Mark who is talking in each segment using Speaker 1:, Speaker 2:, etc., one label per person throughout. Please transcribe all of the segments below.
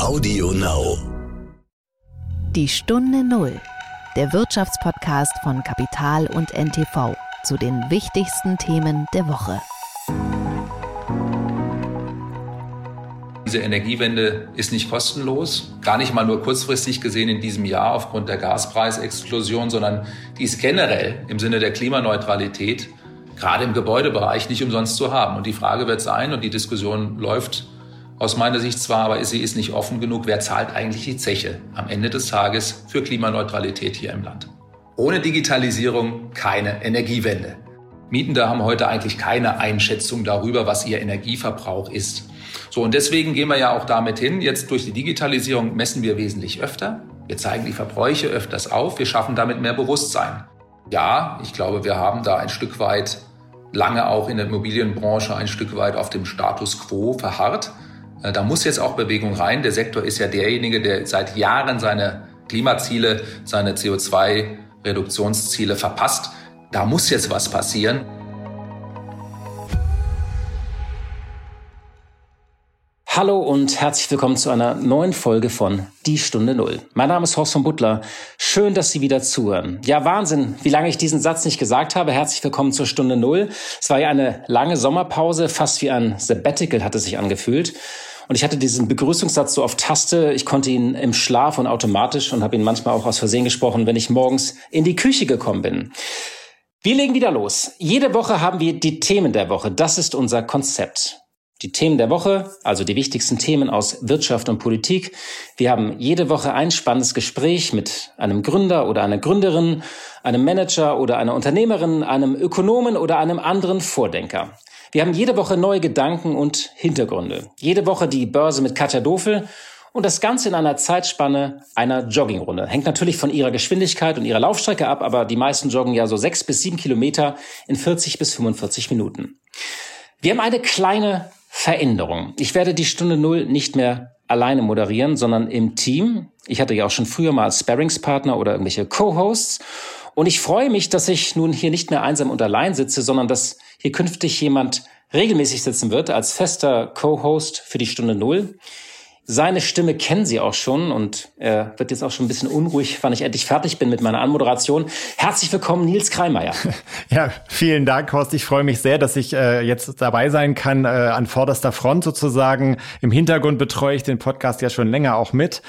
Speaker 1: Audio Now.
Speaker 2: Die Stunde Null. Der Wirtschaftspodcast von Kapital und NTV zu den wichtigsten Themen der Woche.
Speaker 3: Diese Energiewende ist nicht kostenlos, gar nicht mal nur kurzfristig gesehen in diesem Jahr aufgrund der Gaspreisexplosion, sondern die ist generell im Sinne der Klimaneutralität gerade im Gebäudebereich nicht umsonst zu haben. Und die Frage wird sein, und die Diskussion läuft aus meiner Sicht zwar, aber sie ist nicht offen genug, wer zahlt eigentlich die Zeche am Ende des Tages für Klimaneutralität hier im Land. Ohne Digitalisierung keine Energiewende. Mietende haben heute eigentlich keine Einschätzung darüber, was ihr Energieverbrauch ist. So, und deswegen gehen wir ja auch damit hin. Jetzt durch die Digitalisierung messen wir wesentlich öfter. Wir zeigen die Verbräuche öfters auf. Wir schaffen damit mehr Bewusstsein. Ja, ich glaube, wir haben da ein Stück weit lange auch in der Immobilienbranche ein Stück weit auf dem Status quo verharrt. Äh, da muss jetzt auch Bewegung rein. Der Sektor ist ja derjenige, der seit Jahren seine Klimaziele, seine CO2-Reduktionsziele verpasst. Da muss jetzt was passieren.
Speaker 4: Hallo und herzlich willkommen zu einer neuen Folge von Die Stunde Null. Mein Name ist Horst von Butler. Schön, dass Sie wieder zuhören. Ja, Wahnsinn, wie lange ich diesen Satz nicht gesagt habe. Herzlich willkommen zur Stunde Null. Es war ja eine lange Sommerpause, fast wie ein Sabbatical hat es sich angefühlt. Und ich hatte diesen Begrüßungssatz so auf Taste. Ich konnte ihn im Schlaf und automatisch und habe ihn manchmal auch aus Versehen gesprochen, wenn ich morgens in die Küche gekommen bin. Wir legen wieder los. Jede Woche haben wir die Themen der Woche. Das ist unser Konzept. Die Themen der Woche, also die wichtigsten Themen aus Wirtschaft und Politik. Wir haben jede Woche ein spannendes Gespräch mit einem Gründer oder einer Gründerin, einem Manager oder einer Unternehmerin, einem Ökonomen oder einem anderen Vordenker. Wir haben jede Woche neue Gedanken und Hintergründe. Jede Woche die Börse mit Katja Dofel und das Ganze in einer Zeitspanne einer Joggingrunde. Hängt natürlich von ihrer Geschwindigkeit und ihrer Laufstrecke ab, aber die meisten joggen ja so sechs bis sieben Kilometer in 40 bis 45 Minuten. Wir haben eine kleine Veränderung. Ich werde die Stunde Null nicht mehr alleine moderieren, sondern im Team. Ich hatte ja auch schon früher mal Sparringspartner oder irgendwelche Co-Hosts. Und ich freue mich, dass ich nun hier nicht mehr einsam und allein sitze, sondern dass hier künftig jemand regelmäßig sitzen wird als fester Co-Host für die Stunde Null. Seine Stimme kennen Sie auch schon und er wird jetzt auch schon ein bisschen unruhig, wann ich endlich fertig bin mit meiner Anmoderation. Herzlich willkommen, Nils Kreimeier.
Speaker 5: Ja, vielen Dank, Horst. Ich freue mich sehr, dass ich äh, jetzt dabei sein kann, äh, an vorderster Front sozusagen. Im Hintergrund betreue ich den Podcast ja schon länger auch mit.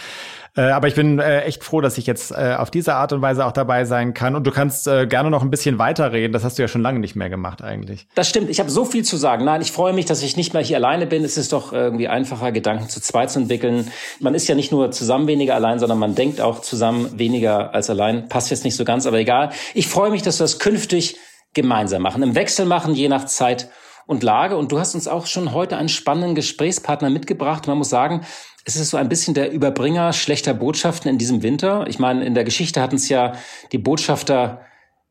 Speaker 5: Äh, aber ich bin äh, echt froh, dass ich jetzt äh, auf diese Art und Weise auch dabei sein kann. Und du kannst äh, gerne noch ein bisschen weiterreden. Das hast du ja schon lange nicht mehr gemacht eigentlich.
Speaker 4: Das stimmt. Ich habe so viel zu sagen. Nein, ich freue mich, dass ich nicht mehr hier alleine bin. Es ist doch irgendwie einfacher, Gedanken zu zweit zu entwickeln. Man ist ja nicht nur zusammen weniger allein, sondern man denkt auch zusammen weniger als allein. Passt jetzt nicht so ganz, aber egal. Ich freue mich, dass wir das künftig gemeinsam machen, im Wechsel machen, je nach Zeit und Lage. Und du hast uns auch schon heute einen spannenden Gesprächspartner mitgebracht. Man muss sagen, es ist so ein bisschen der Überbringer schlechter Botschaften in diesem Winter. Ich meine, in der Geschichte hatten es ja die Botschafter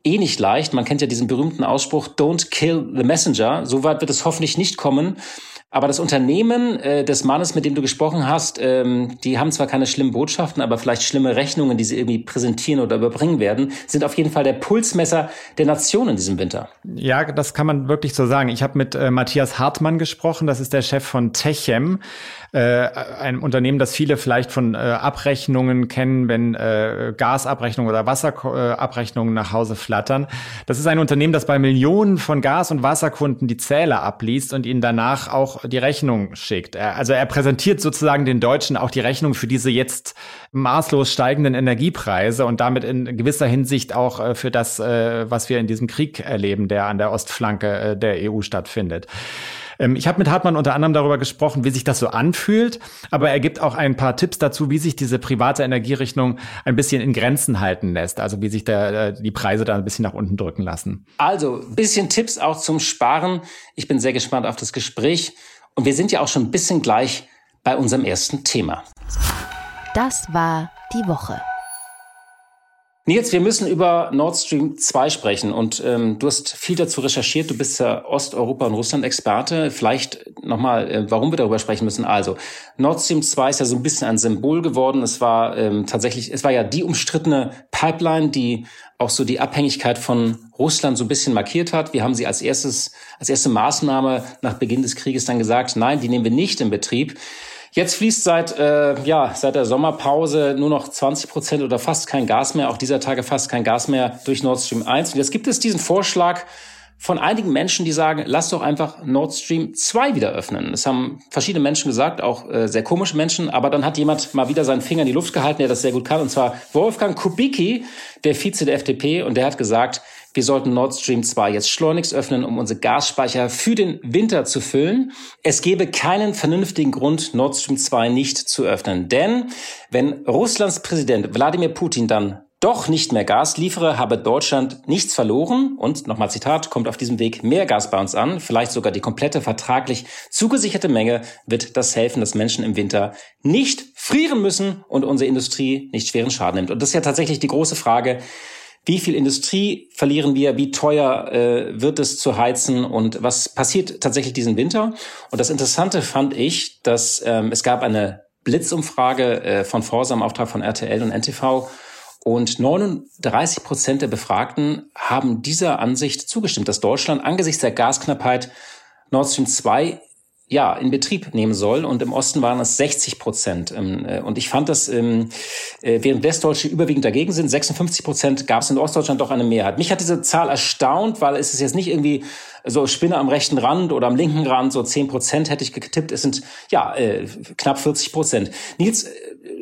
Speaker 4: eh nicht leicht. Man kennt ja diesen berühmten Ausspruch, don't kill the messenger. So weit wird es hoffentlich nicht kommen. Aber das Unternehmen äh, des Mannes, mit dem du gesprochen hast, ähm, die haben zwar keine schlimmen Botschaften, aber vielleicht schlimme Rechnungen, die sie irgendwie präsentieren oder überbringen werden, sind auf jeden Fall der Pulsmesser der Nation in diesem Winter.
Speaker 5: Ja, das kann man wirklich so sagen. Ich habe mit äh, Matthias Hartmann gesprochen, das ist der Chef von Techem, äh, einem Unternehmen, das viele vielleicht von äh, Abrechnungen kennen, wenn äh, Gasabrechnungen oder Wasserabrechnungen nach Hause flattern. Das ist ein Unternehmen, das bei Millionen von Gas- und Wasserkunden die Zähler abliest und ihnen danach auch die Rechnung schickt. Also er präsentiert sozusagen den Deutschen auch die Rechnung für diese jetzt maßlos steigenden Energiepreise und damit in gewisser Hinsicht auch äh, für das, äh, was wir in diesem Krieg erleben, der an der Ostflanke äh, der EU stattfindet. Ähm, ich habe mit Hartmann unter anderem darüber gesprochen, wie sich das so anfühlt, aber er gibt auch ein paar Tipps dazu, wie sich diese private Energierechnung ein bisschen in Grenzen halten lässt, also wie sich der, die Preise da ein bisschen nach unten drücken lassen.
Speaker 4: Also, bisschen Tipps auch zum Sparen. Ich bin sehr gespannt auf das Gespräch und wir sind ja auch schon ein bisschen gleich bei unserem ersten Thema.
Speaker 2: Das war die Woche.
Speaker 4: Nils, wir müssen über Nord Stream 2 sprechen und ähm, du hast viel dazu recherchiert. Du bist ja Osteuropa- und Russland-Experte. Vielleicht nochmal, äh, warum wir darüber sprechen müssen. Also, Nord Stream 2 ist ja so ein bisschen ein Symbol geworden. Es war ähm, tatsächlich, es war ja die umstrittene Pipeline, die auch so die Abhängigkeit von Russland so ein bisschen markiert hat. Wir haben sie als erstes, als erste Maßnahme nach Beginn des Krieges dann gesagt, nein, die nehmen wir nicht in Betrieb. Jetzt fließt seit, äh, ja, seit der Sommerpause nur noch 20 Prozent oder fast kein Gas mehr, auch dieser Tage fast kein Gas mehr durch Nord Stream 1. Und jetzt gibt es diesen Vorschlag von einigen Menschen, die sagen, lass doch einfach Nord Stream 2 wieder öffnen. Das haben verschiedene Menschen gesagt, auch äh, sehr komische Menschen, aber dann hat jemand mal wieder seinen Finger in die Luft gehalten, der das sehr gut kann, und zwar Wolfgang Kubicki, der Vize der FDP, und der hat gesagt, wir sollten Nord Stream 2 jetzt schleunigst öffnen, um unsere Gasspeicher für den Winter zu füllen. Es gäbe keinen vernünftigen Grund, Nord Stream 2 nicht zu öffnen. Denn wenn Russlands Präsident Wladimir Putin dann doch nicht mehr Gas liefere, habe Deutschland nichts verloren und, nochmal Zitat, kommt auf diesem Weg mehr Gas bei uns an, vielleicht sogar die komplette vertraglich zugesicherte Menge, wird das helfen, dass Menschen im Winter nicht frieren müssen und unsere Industrie nicht schweren Schaden nimmt. Und das ist ja tatsächlich die große Frage, wie viel Industrie verlieren wir? Wie teuer äh, wird es zu heizen? Und was passiert tatsächlich diesen Winter? Und das Interessante fand ich, dass ähm, es gab eine Blitzumfrage äh, von Forsa Auftrag von RTL und NTV. Und 39 Prozent der Befragten haben dieser Ansicht zugestimmt, dass Deutschland angesichts der Gasknappheit Nord Stream 2 ja, in Betrieb nehmen soll. Und im Osten waren es 60 Prozent. Ähm, äh, und ich fand das, ähm, äh, während Westdeutsche überwiegend dagegen sind, 56 Prozent gab es in Ostdeutschland doch eine Mehrheit. Mich hat diese Zahl erstaunt, weil es ist jetzt nicht irgendwie so Spinne am rechten Rand oder am linken Rand, so 10 Prozent hätte ich getippt. Es sind ja äh, knapp 40 Prozent. Nils,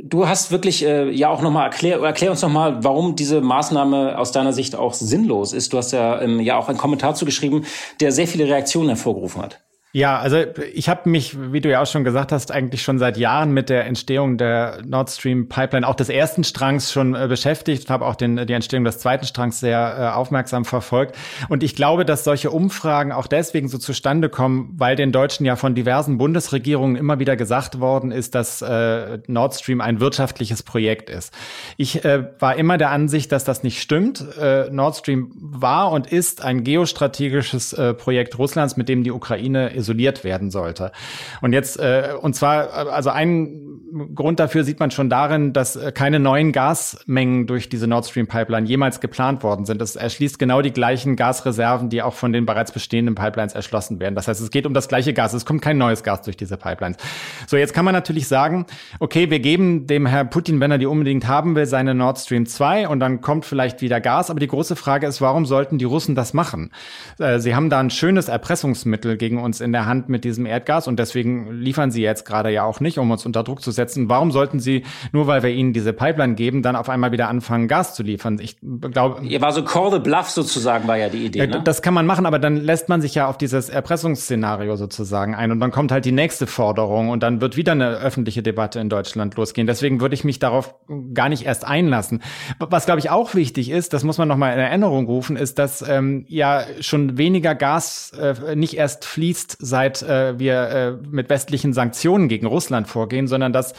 Speaker 4: du hast wirklich ja auch nochmal erklär, erklär uns nochmal, warum diese Maßnahme aus deiner Sicht auch sinnlos ist. Du hast ja ähm, ja auch einen Kommentar zugeschrieben, der sehr viele Reaktionen hervorgerufen hat.
Speaker 5: Ja, also ich habe mich, wie du ja auch schon gesagt hast, eigentlich schon seit Jahren mit der Entstehung der Nord Stream Pipeline, auch des ersten Strangs schon äh, beschäftigt habe auch den, die Entstehung des zweiten Strangs sehr äh, aufmerksam verfolgt. Und ich glaube, dass solche Umfragen auch deswegen so zustande kommen, weil den Deutschen ja von diversen Bundesregierungen immer wieder gesagt worden ist, dass äh, Nord Stream ein wirtschaftliches Projekt ist. Ich äh, war immer der Ansicht, dass das nicht stimmt. Äh, Nord Stream war und ist ein geostrategisches äh, Projekt Russlands, mit dem die Ukraine isoliert werden sollte. Und jetzt, äh, und zwar, also ein Grund dafür sieht man schon darin, dass äh, keine neuen Gasmengen durch diese Nord Stream Pipeline jemals geplant worden sind. Es erschließt genau die gleichen Gasreserven, die auch von den bereits bestehenden Pipelines erschlossen werden. Das heißt, es geht um das gleiche Gas. Es kommt kein neues Gas durch diese Pipelines. So, jetzt kann man natürlich sagen, okay, wir geben dem Herr Putin, wenn er die unbedingt haben will, seine Nord Stream 2 und dann kommt vielleicht wieder Gas. Aber die große Frage ist, warum sollten die Russen das machen? Äh, sie haben da ein schönes Erpressungsmittel gegen uns in der Hand mit diesem Erdgas und deswegen liefern sie jetzt gerade ja auch nicht, um uns unter Druck zu setzen. Warum sollten sie, nur weil wir ihnen diese Pipeline geben, dann auf einmal wieder anfangen, Gas zu liefern? Ich glaube.
Speaker 4: Ihr war so call the bluff sozusagen, war ja die Idee.
Speaker 5: Ne? Das kann man machen, aber dann lässt man sich ja auf dieses Erpressungsszenario sozusagen ein und dann kommt halt die nächste Forderung und dann wird wieder eine öffentliche Debatte in Deutschland losgehen. Deswegen würde ich mich darauf gar nicht erst einlassen. Was glaube ich auch wichtig ist, das muss man nochmal in Erinnerung rufen, ist, dass ähm, ja schon weniger Gas äh, nicht erst fließt, seit äh, wir äh, mit westlichen Sanktionen gegen Russland vorgehen, sondern dass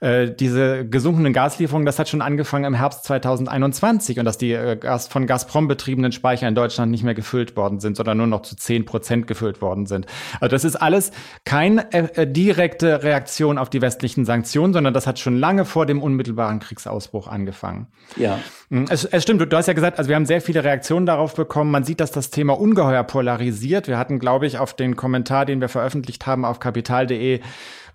Speaker 5: äh, diese gesunkenen Gaslieferungen, das hat schon angefangen im Herbst 2021 und dass die äh, Gas von Gazprom betriebenen Speicher in Deutschland nicht mehr gefüllt worden sind, sondern nur noch zu 10 Prozent gefüllt worden sind. Also das ist alles keine äh, direkte Reaktion auf die westlichen Sanktionen, sondern das hat schon lange vor dem unmittelbaren Kriegsausbruch angefangen.
Speaker 4: Ja.
Speaker 5: Hm, es, es stimmt, du hast ja gesagt, also wir haben sehr viele Reaktionen darauf bekommen. Man sieht, dass das Thema ungeheuer polarisiert. Wir hatten, glaube ich, auf den Kommentar, den wir veröffentlicht haben auf kapital.de,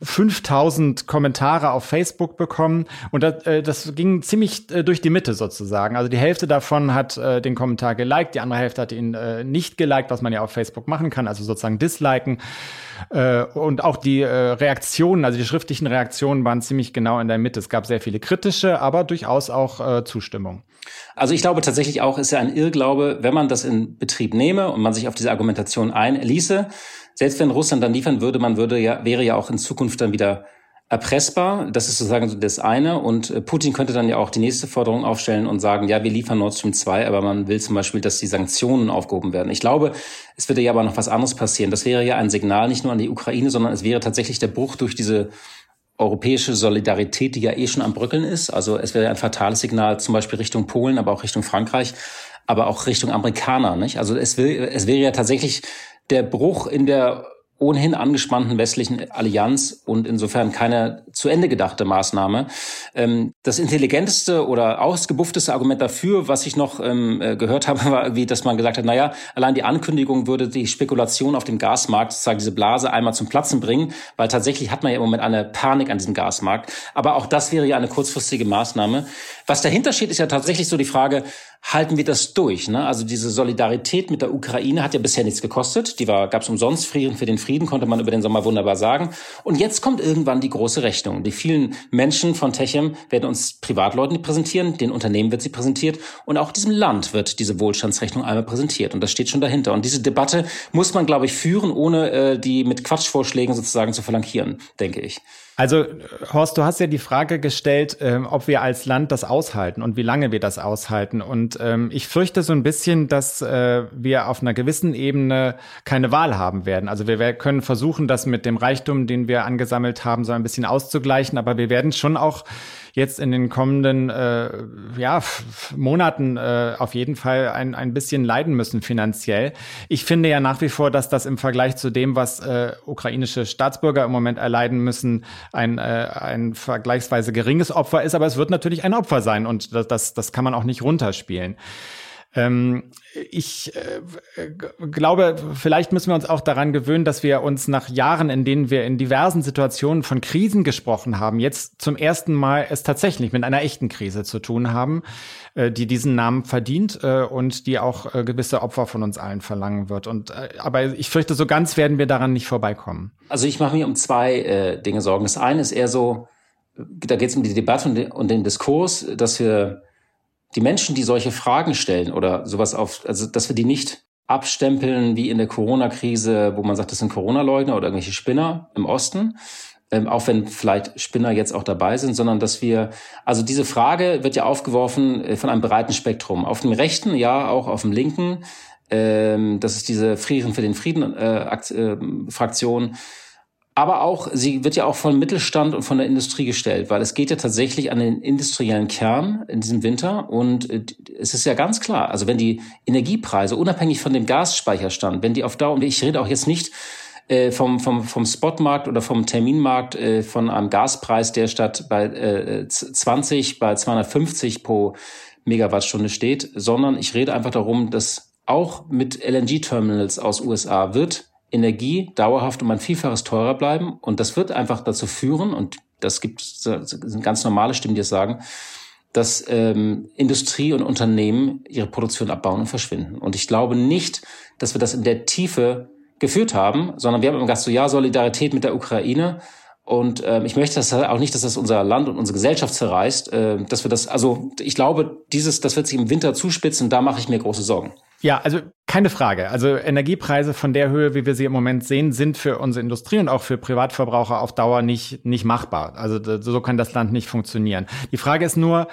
Speaker 5: 5000 Kommentare auf Facebook bekommen und das, äh, das ging ziemlich äh, durch die Mitte sozusagen. Also die Hälfte davon hat äh, den Kommentar geliked, die andere Hälfte hat ihn äh, nicht geliked, was man ja auf Facebook machen kann, also sozusagen disliken. Äh, und auch die äh, Reaktionen, also die schriftlichen Reaktionen waren ziemlich genau in der Mitte. Es gab sehr viele kritische, aber durchaus auch äh, Zustimmung.
Speaker 4: Also ich glaube tatsächlich auch, ist ja ein Irrglaube, wenn man das in Betrieb nehme und man sich auf diese Argumentation einließe, selbst wenn Russland dann liefern würde, man würde ja, wäre ja auch in Zukunft dann wieder erpressbar. Das ist sozusagen das eine. Und äh, Putin könnte dann ja auch die nächste Forderung aufstellen und sagen, ja, wir liefern Nord Stream 2, aber man will zum Beispiel, dass die Sanktionen aufgehoben werden. Ich glaube, es würde ja aber noch was anderes passieren. Das wäre ja ein Signal nicht nur an die Ukraine, sondern es wäre tatsächlich der Bruch durch diese europäische Solidarität, die ja eh schon am Bröckeln ist. Also es wäre ein fatales Signal zum Beispiel Richtung Polen, aber auch Richtung Frankreich, aber auch Richtung Amerikaner. Nicht? Also es, will, es wäre ja tatsächlich der Bruch in der ohnehin angespannten westlichen Allianz und insofern keine zu Ende gedachte Maßnahme. Ähm, das intelligenteste oder ausgebuffteste Argument dafür, was ich noch ähm, äh, gehört habe, war irgendwie, dass man gesagt hat, naja, allein die Ankündigung würde die Spekulation auf dem Gasmarkt, sozusagen diese Blase einmal zum Platzen bringen, weil tatsächlich hat man ja im Moment eine Panik an diesem Gasmarkt. Aber auch das wäre ja eine kurzfristige Maßnahme. Was dahinter steht, ist ja tatsächlich so die Frage, halten wir das durch? Ne? Also diese Solidarität mit der Ukraine hat ja bisher nichts gekostet. Die war, gab es umsonst. Frieden für den Frieden konnte man über den Sommer wunderbar sagen. Und jetzt kommt irgendwann die große Rechnung. Die vielen Menschen von Techem werden uns Privatleuten präsentieren, den Unternehmen wird sie präsentiert und auch diesem Land wird diese Wohlstandsrechnung einmal präsentiert. Und das steht schon dahinter. Und diese Debatte muss man, glaube ich, führen, ohne äh, die mit Quatschvorschlägen sozusagen zu flankieren, denke ich.
Speaker 5: Also, Horst, du hast ja die Frage gestellt, ähm, ob wir als Land das aushalten und wie lange wir das aushalten. Und ähm, ich fürchte so ein bisschen, dass äh, wir auf einer gewissen Ebene keine Wahl haben werden. Also wir, wir können versuchen, das mit dem Reichtum, den wir angesammelt haben, so ein bisschen auszugleichen, aber wir werden schon auch jetzt in den kommenden äh, ja, Monaten äh, auf jeden Fall ein, ein bisschen leiden müssen finanziell. Ich finde ja nach wie vor, dass das im Vergleich zu dem, was äh, ukrainische Staatsbürger im Moment erleiden müssen, ein, äh, ein vergleichsweise geringes Opfer ist. Aber es wird natürlich ein Opfer sein und das, das, das kann man auch nicht runterspielen. Ähm, ich äh, glaube, vielleicht müssen wir uns auch daran gewöhnen, dass wir uns nach Jahren, in denen wir in diversen Situationen von Krisen gesprochen haben, jetzt zum ersten Mal es tatsächlich mit einer echten Krise zu tun haben, äh, die diesen Namen verdient äh, und die auch äh, gewisse Opfer von uns allen verlangen wird. Und äh, aber ich fürchte, so ganz werden wir daran nicht vorbeikommen.
Speaker 4: Also ich mache mir um zwei äh, Dinge Sorgen. Das eine ist eher so, da geht es um die Debatte und den, und den Diskurs, dass wir die Menschen, die solche Fragen stellen oder sowas auf, also dass wir die nicht abstempeln wie in der Corona-Krise, wo man sagt, das sind Corona-Leugner oder irgendwelche Spinner im Osten, ähm, auch wenn vielleicht Spinner jetzt auch dabei sind, sondern dass wir, also diese Frage wird ja aufgeworfen äh, von einem breiten Spektrum. Auf dem rechten, ja, auch auf dem linken, ähm, das ist diese Frieden für den Frieden äh, äh, Fraktion, aber auch, sie wird ja auch vom Mittelstand und von der Industrie gestellt, weil es geht ja tatsächlich an den industriellen Kern in diesem Winter. Und äh, es ist ja ganz klar, also wenn die Energiepreise, unabhängig von dem Gasspeicherstand, wenn die auf Dauer, und ich rede auch jetzt nicht äh, vom, vom, vom Spotmarkt oder vom Terminmarkt äh, von einem Gaspreis, der statt bei äh, 20 bei 250 pro Megawattstunde steht, sondern ich rede einfach darum, dass auch mit LNG-Terminals aus USA wird Energie dauerhaft um ein Vielfaches teurer bleiben. Und das wird einfach dazu führen, und das gibt sind ganz normale Stimmen, die es sagen, dass ähm, Industrie und Unternehmen ihre Produktion abbauen und verschwinden. Und ich glaube nicht, dass wir das in der Tiefe geführt haben, sondern wir haben immer gesagt, so ja, Solidarität mit der Ukraine. Und ähm, ich möchte das auch nicht, dass das unser Land und unsere Gesellschaft zerreißt, äh, dass wir das, also ich glaube, dieses, das wird sich im Winter zuspitzen, da mache ich mir große Sorgen.
Speaker 5: Ja, also keine Frage. Also Energiepreise von der Höhe, wie wir sie im Moment sehen, sind für unsere Industrie und auch für Privatverbraucher auf Dauer nicht, nicht machbar. Also so kann das Land nicht funktionieren. Die Frage ist nur,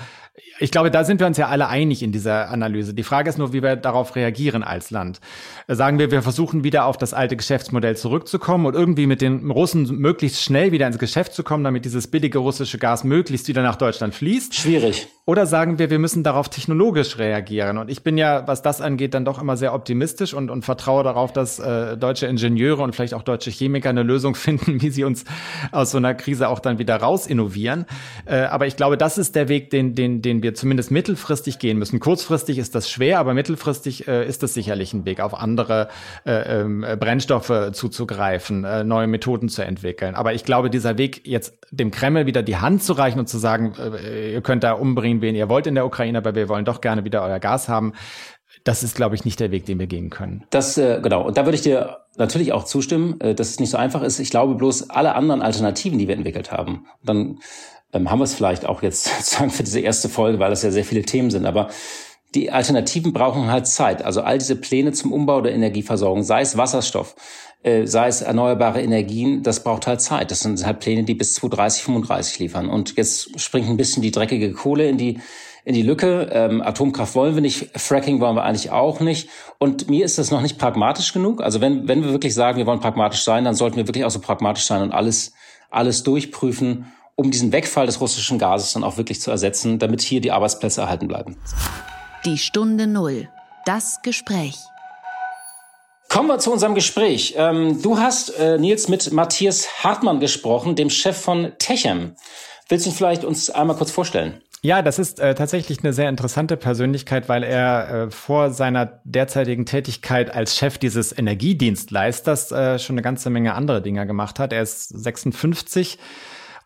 Speaker 5: ich glaube, da sind wir uns ja alle einig in dieser Analyse. Die Frage ist nur, wie wir darauf reagieren als Land. Sagen wir, wir versuchen wieder auf das alte Geschäftsmodell zurückzukommen und irgendwie mit den Russen möglichst schnell wieder ins Geschäft zu kommen, damit dieses billige russische Gas möglichst wieder nach Deutschland fließt.
Speaker 4: Schwierig.
Speaker 5: Oder sagen wir, wir müssen darauf technologisch reagieren. Und ich bin ja, was das angeht, dann doch immer sehr optimistisch und, und vertraue darauf, dass äh, deutsche Ingenieure und vielleicht auch deutsche Chemiker eine Lösung finden, wie sie uns aus so einer Krise auch dann wieder raus innovieren. Äh, aber ich glaube, das ist der Weg, den, den, den wir zumindest mittelfristig gehen müssen. Kurzfristig ist das schwer, aber mittelfristig äh, ist das sicherlich ein Weg, auf andere äh, äh, Brennstoffe zuzugreifen, äh, neue Methoden zu entwickeln. Aber ich glaube, dieser Weg, jetzt dem Kreml wieder die Hand zu reichen und zu sagen, äh, ihr könnt da umbringen, wen ihr wollt in der Ukraine, aber wir wollen doch gerne wieder euer Gas haben. Das ist, glaube ich, nicht der Weg, den wir gehen können.
Speaker 4: Das, äh, genau. Und da würde ich dir natürlich auch zustimmen, äh, dass es nicht so einfach ist. Ich glaube bloß, alle anderen Alternativen, die wir entwickelt haben, dann ähm, haben wir es vielleicht auch jetzt sozusagen für diese erste Folge, weil das ja sehr viele Themen sind. Aber die Alternativen brauchen halt Zeit. Also all diese Pläne zum Umbau der Energieversorgung, sei es Wasserstoff, äh, sei es erneuerbare Energien, das braucht halt Zeit. Das sind halt Pläne, die bis 2030, 35 liefern. Und jetzt springt ein bisschen die dreckige Kohle in die in die Lücke. Ähm, Atomkraft wollen wir nicht, Fracking wollen wir eigentlich auch nicht. Und mir ist das noch nicht pragmatisch genug. Also wenn, wenn wir wirklich sagen, wir wollen pragmatisch sein, dann sollten wir wirklich auch so pragmatisch sein und alles, alles durchprüfen, um diesen Wegfall des russischen Gases dann auch wirklich zu ersetzen, damit hier die Arbeitsplätze erhalten bleiben.
Speaker 2: Die Stunde Null. Das Gespräch.
Speaker 4: Kommen wir zu unserem Gespräch. Ähm, du hast, äh, Nils, mit Matthias Hartmann gesprochen, dem Chef von Techem. Willst du vielleicht uns einmal kurz vorstellen?
Speaker 5: Ja, das ist äh, tatsächlich eine sehr interessante Persönlichkeit, weil er äh, vor seiner derzeitigen Tätigkeit als Chef dieses Energiedienstleisters äh, schon eine ganze Menge andere Dinge gemacht hat. Er ist 56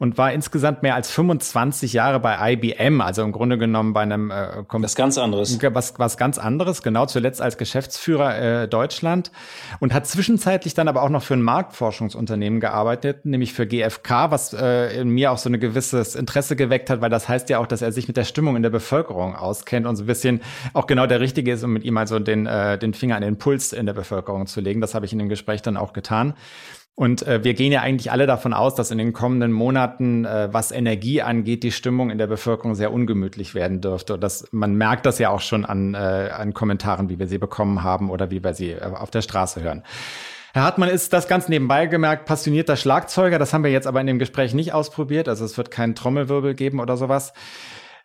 Speaker 5: und war insgesamt mehr als 25 Jahre bei IBM, also im Grunde genommen bei einem
Speaker 4: äh, was ganz anderes.
Speaker 5: Was, was ganz anderes, genau, zuletzt als Geschäftsführer äh, Deutschland und hat zwischenzeitlich dann aber auch noch für ein Marktforschungsunternehmen gearbeitet, nämlich für GfK, was äh, in mir auch so ein gewisses Interesse geweckt hat, weil das heißt ja auch, dass er sich mit der Stimmung in der Bevölkerung auskennt und so ein bisschen auch genau der Richtige ist, um mit ihm also den, äh, den Finger an den Puls in der Bevölkerung zu legen. Das habe ich in dem Gespräch dann auch getan. Und äh, wir gehen ja eigentlich alle davon aus, dass in den kommenden Monaten, äh, was Energie angeht, die Stimmung in der Bevölkerung sehr ungemütlich werden dürfte. Und das, man merkt das ja auch schon an, äh, an Kommentaren, wie wir sie bekommen haben oder wie wir sie äh, auf der Straße hören. Herr Hartmann ist das ganz nebenbei gemerkt passionierter Schlagzeuger. Das haben wir jetzt aber in dem Gespräch nicht ausprobiert. Also es wird keinen Trommelwirbel geben oder sowas.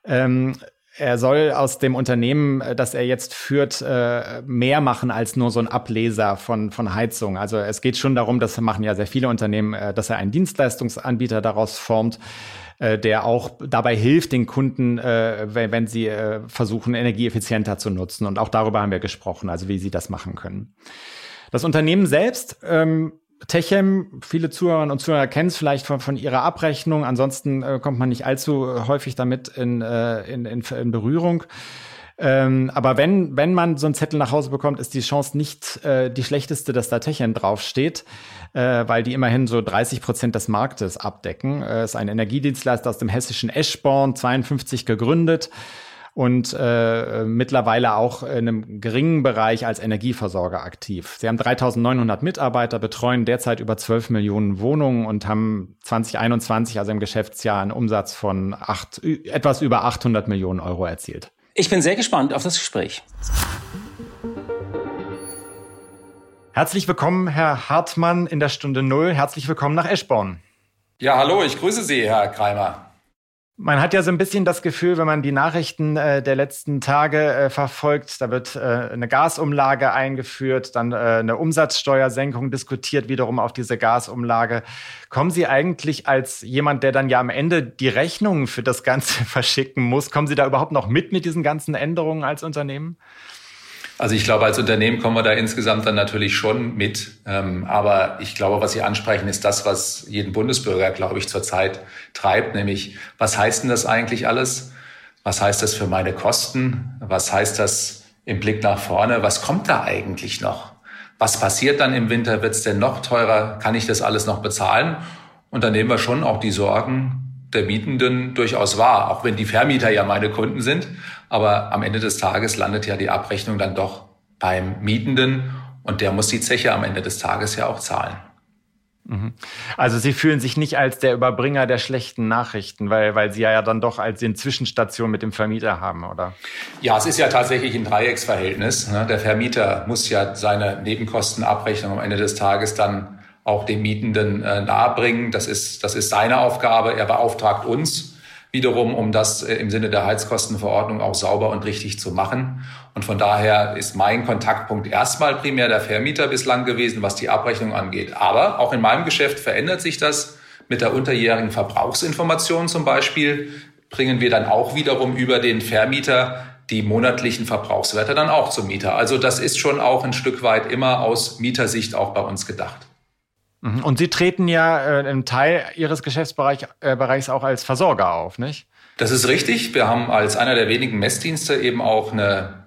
Speaker 5: Ähm, er soll aus dem Unternehmen, äh, das er jetzt führt, äh, mehr machen als nur so ein Ableser von, von Heizung. Also es geht schon darum, das machen ja sehr viele Unternehmen, äh, dass er einen Dienstleistungsanbieter daraus formt, der auch dabei hilft, den Kunden, wenn sie versuchen, energieeffizienter zu nutzen. Und auch darüber haben wir gesprochen, also wie sie das machen können. Das Unternehmen selbst ähm, Techem, viele Zuhörerinnen und Zuhörer kennen es vielleicht von, von ihrer Abrechnung. Ansonsten äh, kommt man nicht allzu häufig damit in, äh, in, in, in Berührung. Ähm, aber wenn, wenn man so einen Zettel nach Hause bekommt, ist die Chance nicht äh, die schlechteste, dass da Techem draufsteht, äh, weil die immerhin so 30 Prozent des Marktes abdecken. Äh, ist ein Energiedienstleister aus dem hessischen Eschborn, 52 gegründet und äh, mittlerweile auch in einem geringen Bereich als Energieversorger aktiv. Sie haben 3900 Mitarbeiter, betreuen derzeit über 12 Millionen Wohnungen und haben 2021, also im Geschäftsjahr, einen Umsatz von acht, etwas über 800 Millionen Euro erzielt.
Speaker 4: Ich bin sehr gespannt auf das Gespräch.
Speaker 5: Herzlich willkommen, Herr Hartmann, in der Stunde Null. Herzlich willkommen nach Eschborn.
Speaker 3: Ja, hallo, ich grüße Sie, Herr Kreimer.
Speaker 5: Man hat ja so ein bisschen das Gefühl, wenn man die Nachrichten äh, der letzten Tage äh, verfolgt, da wird äh, eine Gasumlage eingeführt, dann äh, eine Umsatzsteuersenkung diskutiert, wiederum auf diese Gasumlage. Kommen Sie eigentlich als jemand, der dann ja am Ende die Rechnungen für das Ganze verschicken muss, kommen Sie da überhaupt noch mit mit diesen ganzen Änderungen als Unternehmen?
Speaker 3: Also ich glaube, als Unternehmen kommen wir da insgesamt dann natürlich schon mit. Ähm, aber ich glaube, was Sie ansprechen, ist das, was jeden Bundesbürger, glaube ich, zurzeit treibt, nämlich, was heißt denn das eigentlich alles? Was heißt das für meine Kosten? Was heißt das im Blick nach vorne? Was kommt da eigentlich noch? Was passiert dann im Winter? Wird es denn noch teurer? Kann ich das alles noch bezahlen? Und dann nehmen wir schon auch die Sorgen der Mietenden durchaus wahr, auch wenn die Vermieter ja meine Kunden sind. Aber am Ende des Tages landet ja die Abrechnung dann doch beim Mietenden und der muss die Zeche am Ende des Tages ja auch zahlen.
Speaker 5: Mhm. Also Sie fühlen sich nicht als der Überbringer der schlechten Nachrichten, weil, weil Sie ja dann doch als den Zwischenstation mit dem Vermieter haben, oder?
Speaker 3: Ja, es ist ja tatsächlich ein Dreiecksverhältnis. Ne? Der Vermieter muss ja seine Nebenkostenabrechnung am Ende des Tages dann auch den Mietenden äh, nahebringen. Das ist, das ist seine Aufgabe. Er beauftragt uns wiederum, um das äh, im Sinne der Heizkostenverordnung auch sauber und richtig zu machen. Und von daher ist mein Kontaktpunkt erstmal primär der Vermieter bislang gewesen, was die Abrechnung angeht. Aber auch in meinem Geschäft verändert sich das. Mit der unterjährigen Verbrauchsinformation zum Beispiel bringen wir dann auch wiederum über den Vermieter die monatlichen Verbrauchswerte dann auch zum Mieter. Also das ist schon auch ein Stück weit immer aus Mietersicht auch bei uns gedacht.
Speaker 5: Mhm. Und Sie treten ja äh, im Teil Ihres Geschäftsbereichs äh, auch als Versorger auf, nicht?
Speaker 3: Das ist richtig. Wir haben als einer der wenigen Messdienste eben auch eine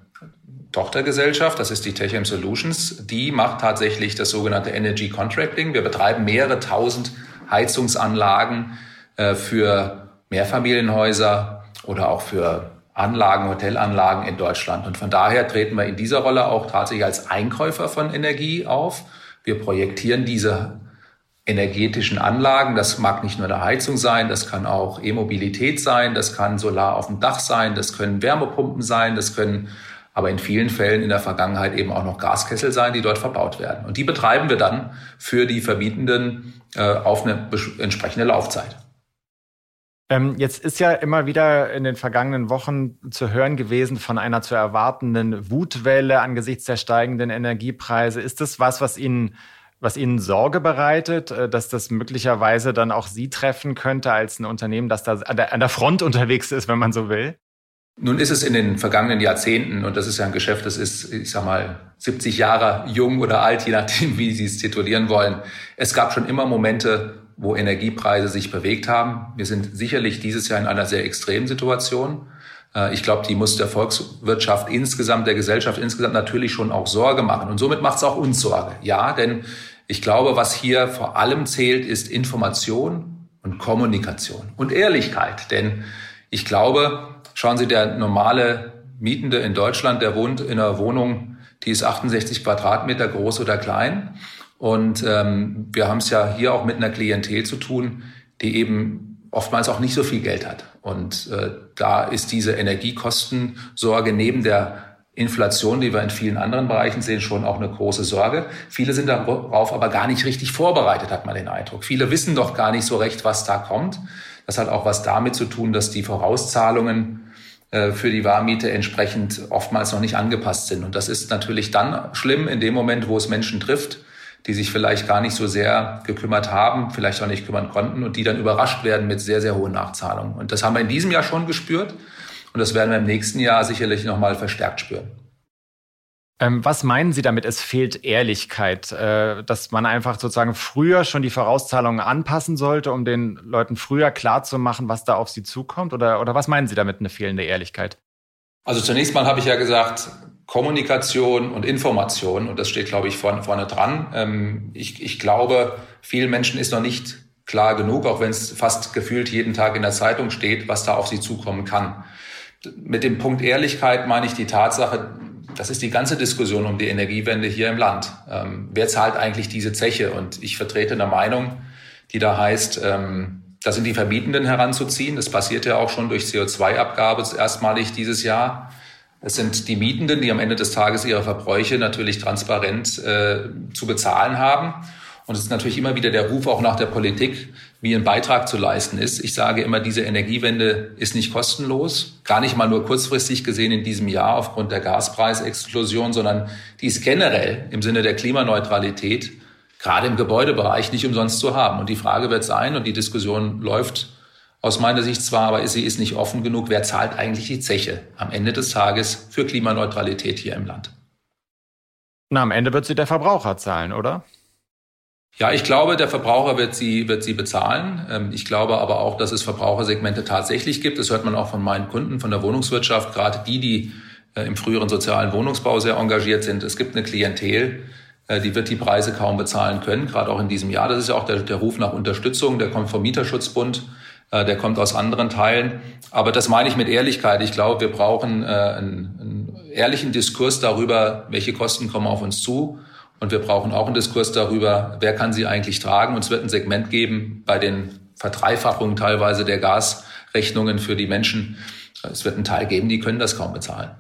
Speaker 3: Tochtergesellschaft, das ist die Techem Solutions. Die macht tatsächlich das sogenannte Energy Contracting. Wir betreiben mehrere tausend Heizungsanlagen äh, für Mehrfamilienhäuser oder auch für Anlagen, Hotelanlagen in Deutschland. Und von daher treten wir in dieser Rolle auch tatsächlich als Einkäufer von Energie auf wir projektieren diese energetischen Anlagen. Das mag nicht nur eine Heizung sein, das kann auch E-Mobilität sein, das kann Solar auf dem Dach sein, das können Wärmepumpen sein, das können aber in vielen Fällen in der Vergangenheit eben auch noch Gaskessel sein, die dort verbaut werden. Und die betreiben wir dann für die Vermietenden äh, auf eine entsprechende Laufzeit.
Speaker 5: Ähm, jetzt ist ja immer wieder in den vergangenen Wochen zu hören gewesen von einer zu erwartenden Wutwelle angesichts der steigenden Energiepreise. Ist das was, was Ihnen was Ihnen Sorge bereitet, äh, dass das möglicherweise dann auch Sie treffen könnte als ein Unternehmen, das da an der, an der Front unterwegs ist, wenn man so will?
Speaker 3: Nun ist es in den vergangenen Jahrzehnten, und das ist ja ein Geschäft, das ist, ich sag mal, 70 Jahre jung oder alt, je nachdem, wie Sie es titulieren wollen. Es gab schon immer Momente, wo Energiepreise sich bewegt haben. Wir sind sicherlich dieses Jahr in einer sehr extremen Situation. Äh, ich glaube, die muss der Volkswirtschaft insgesamt, der Gesellschaft insgesamt natürlich schon auch Sorge machen. Und somit macht es auch uns Sorge. Ja, denn ich glaube, was hier vor allem zählt, ist Information und Kommunikation und Ehrlichkeit. Denn ich glaube, schauen Sie, der normale Mietende in Deutschland, der wohnt in einer Wohnung, die ist 68 Quadratmeter groß oder klein. Und ähm, wir haben es ja hier auch mit einer Klientel zu tun, die eben oftmals auch nicht so viel Geld hat. Und äh, da ist diese Energiekostensorge neben der Inflation, die wir in vielen anderen Bereichen sehen, schon auch eine große Sorge. Viele sind darauf aber gar nicht richtig vorbereitet, hat man den Eindruck. Viele wissen doch gar nicht so recht, was da kommt. Das hat auch was damit zu tun, dass die Vorauszahlungen äh, für die Warmiete entsprechend oftmals noch nicht angepasst sind. Und das ist natürlich dann schlimm in dem Moment, wo es Menschen trifft, die sich vielleicht gar nicht so sehr gekümmert haben, vielleicht auch nicht kümmern konnten und die dann überrascht werden mit sehr, sehr hohen Nachzahlungen. Und das haben wir in diesem Jahr schon gespürt und das werden wir im nächsten Jahr sicherlich nochmal verstärkt spüren.
Speaker 5: Ähm, was meinen Sie damit, es fehlt Ehrlichkeit, äh, dass man einfach sozusagen früher schon die Vorauszahlungen anpassen sollte, um den Leuten früher klarzumachen, was da auf sie zukommt? Oder, oder was meinen Sie damit, eine fehlende Ehrlichkeit?
Speaker 3: Also zunächst mal habe ich ja gesagt, Kommunikation und Information, und das steht, glaube ich, vorne, vorne dran. Ähm, ich, ich glaube, vielen Menschen ist noch nicht klar genug, auch wenn es fast gefühlt jeden Tag in der Zeitung steht, was da auf sie zukommen kann. Mit dem Punkt Ehrlichkeit meine ich die Tatsache, das ist die ganze Diskussion um die Energiewende hier im Land. Ähm, wer zahlt eigentlich diese Zeche? Und ich vertrete eine Meinung, die da heißt, ähm, da sind die Vermietenden heranzuziehen. Das passiert ja auch schon durch CO2-Abgabe erstmalig dieses Jahr. Es sind die Mietenden, die am Ende des Tages ihre Verbräuche natürlich transparent äh, zu bezahlen haben. Und es ist natürlich immer wieder der Ruf auch nach der Politik, wie ein Beitrag zu leisten ist. Ich sage immer, diese Energiewende ist nicht kostenlos, gar nicht mal nur kurzfristig gesehen in diesem Jahr aufgrund der Gaspreisexplosion, sondern die ist generell im Sinne der Klimaneutralität gerade im Gebäudebereich nicht umsonst zu haben. Und die Frage wird sein, und die Diskussion läuft aus meiner Sicht zwar, aber sie ist nicht offen genug. Wer zahlt eigentlich die Zeche am Ende des Tages für Klimaneutralität hier im Land?
Speaker 5: Na, am Ende wird sie der Verbraucher zahlen, oder?
Speaker 3: Ja, ich glaube, der Verbraucher wird sie, wird sie bezahlen. Ähm, ich glaube aber auch, dass es Verbrauchersegmente tatsächlich gibt. Das hört man auch von meinen Kunden, von der Wohnungswirtschaft, gerade die, die äh, im früheren sozialen Wohnungsbau sehr engagiert sind. Es gibt eine Klientel, äh, die wird die Preise kaum bezahlen können, gerade auch in diesem Jahr. Das ist ja auch der, der Ruf nach Unterstützung, der kommt vom Mieterschutzbund. Äh, der kommt aus anderen Teilen. Aber das meine ich mit Ehrlichkeit. Ich glaube, wir brauchen äh, einen, einen ehrlichen Diskurs darüber, welche Kosten kommen auf uns zu. Und wir brauchen auch einen Diskurs darüber, wer kann sie eigentlich tragen. Und es wird ein Segment geben bei den Verdreifachungen teilweise der Gasrechnungen für die Menschen. Es wird einen Teil geben, die können das kaum bezahlen.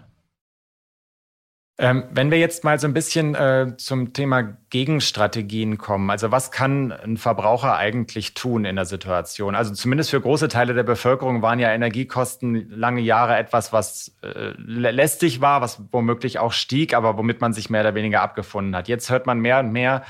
Speaker 5: Ähm, wenn wir jetzt mal so ein bisschen äh, zum Thema Gegenstrategien kommen, also was kann ein Verbraucher eigentlich tun in der Situation? Also zumindest für große Teile der Bevölkerung waren ja Energiekosten lange Jahre etwas, was äh, lästig war, was womöglich auch stieg, aber womit man sich mehr oder weniger abgefunden hat. Jetzt hört man mehr und mehr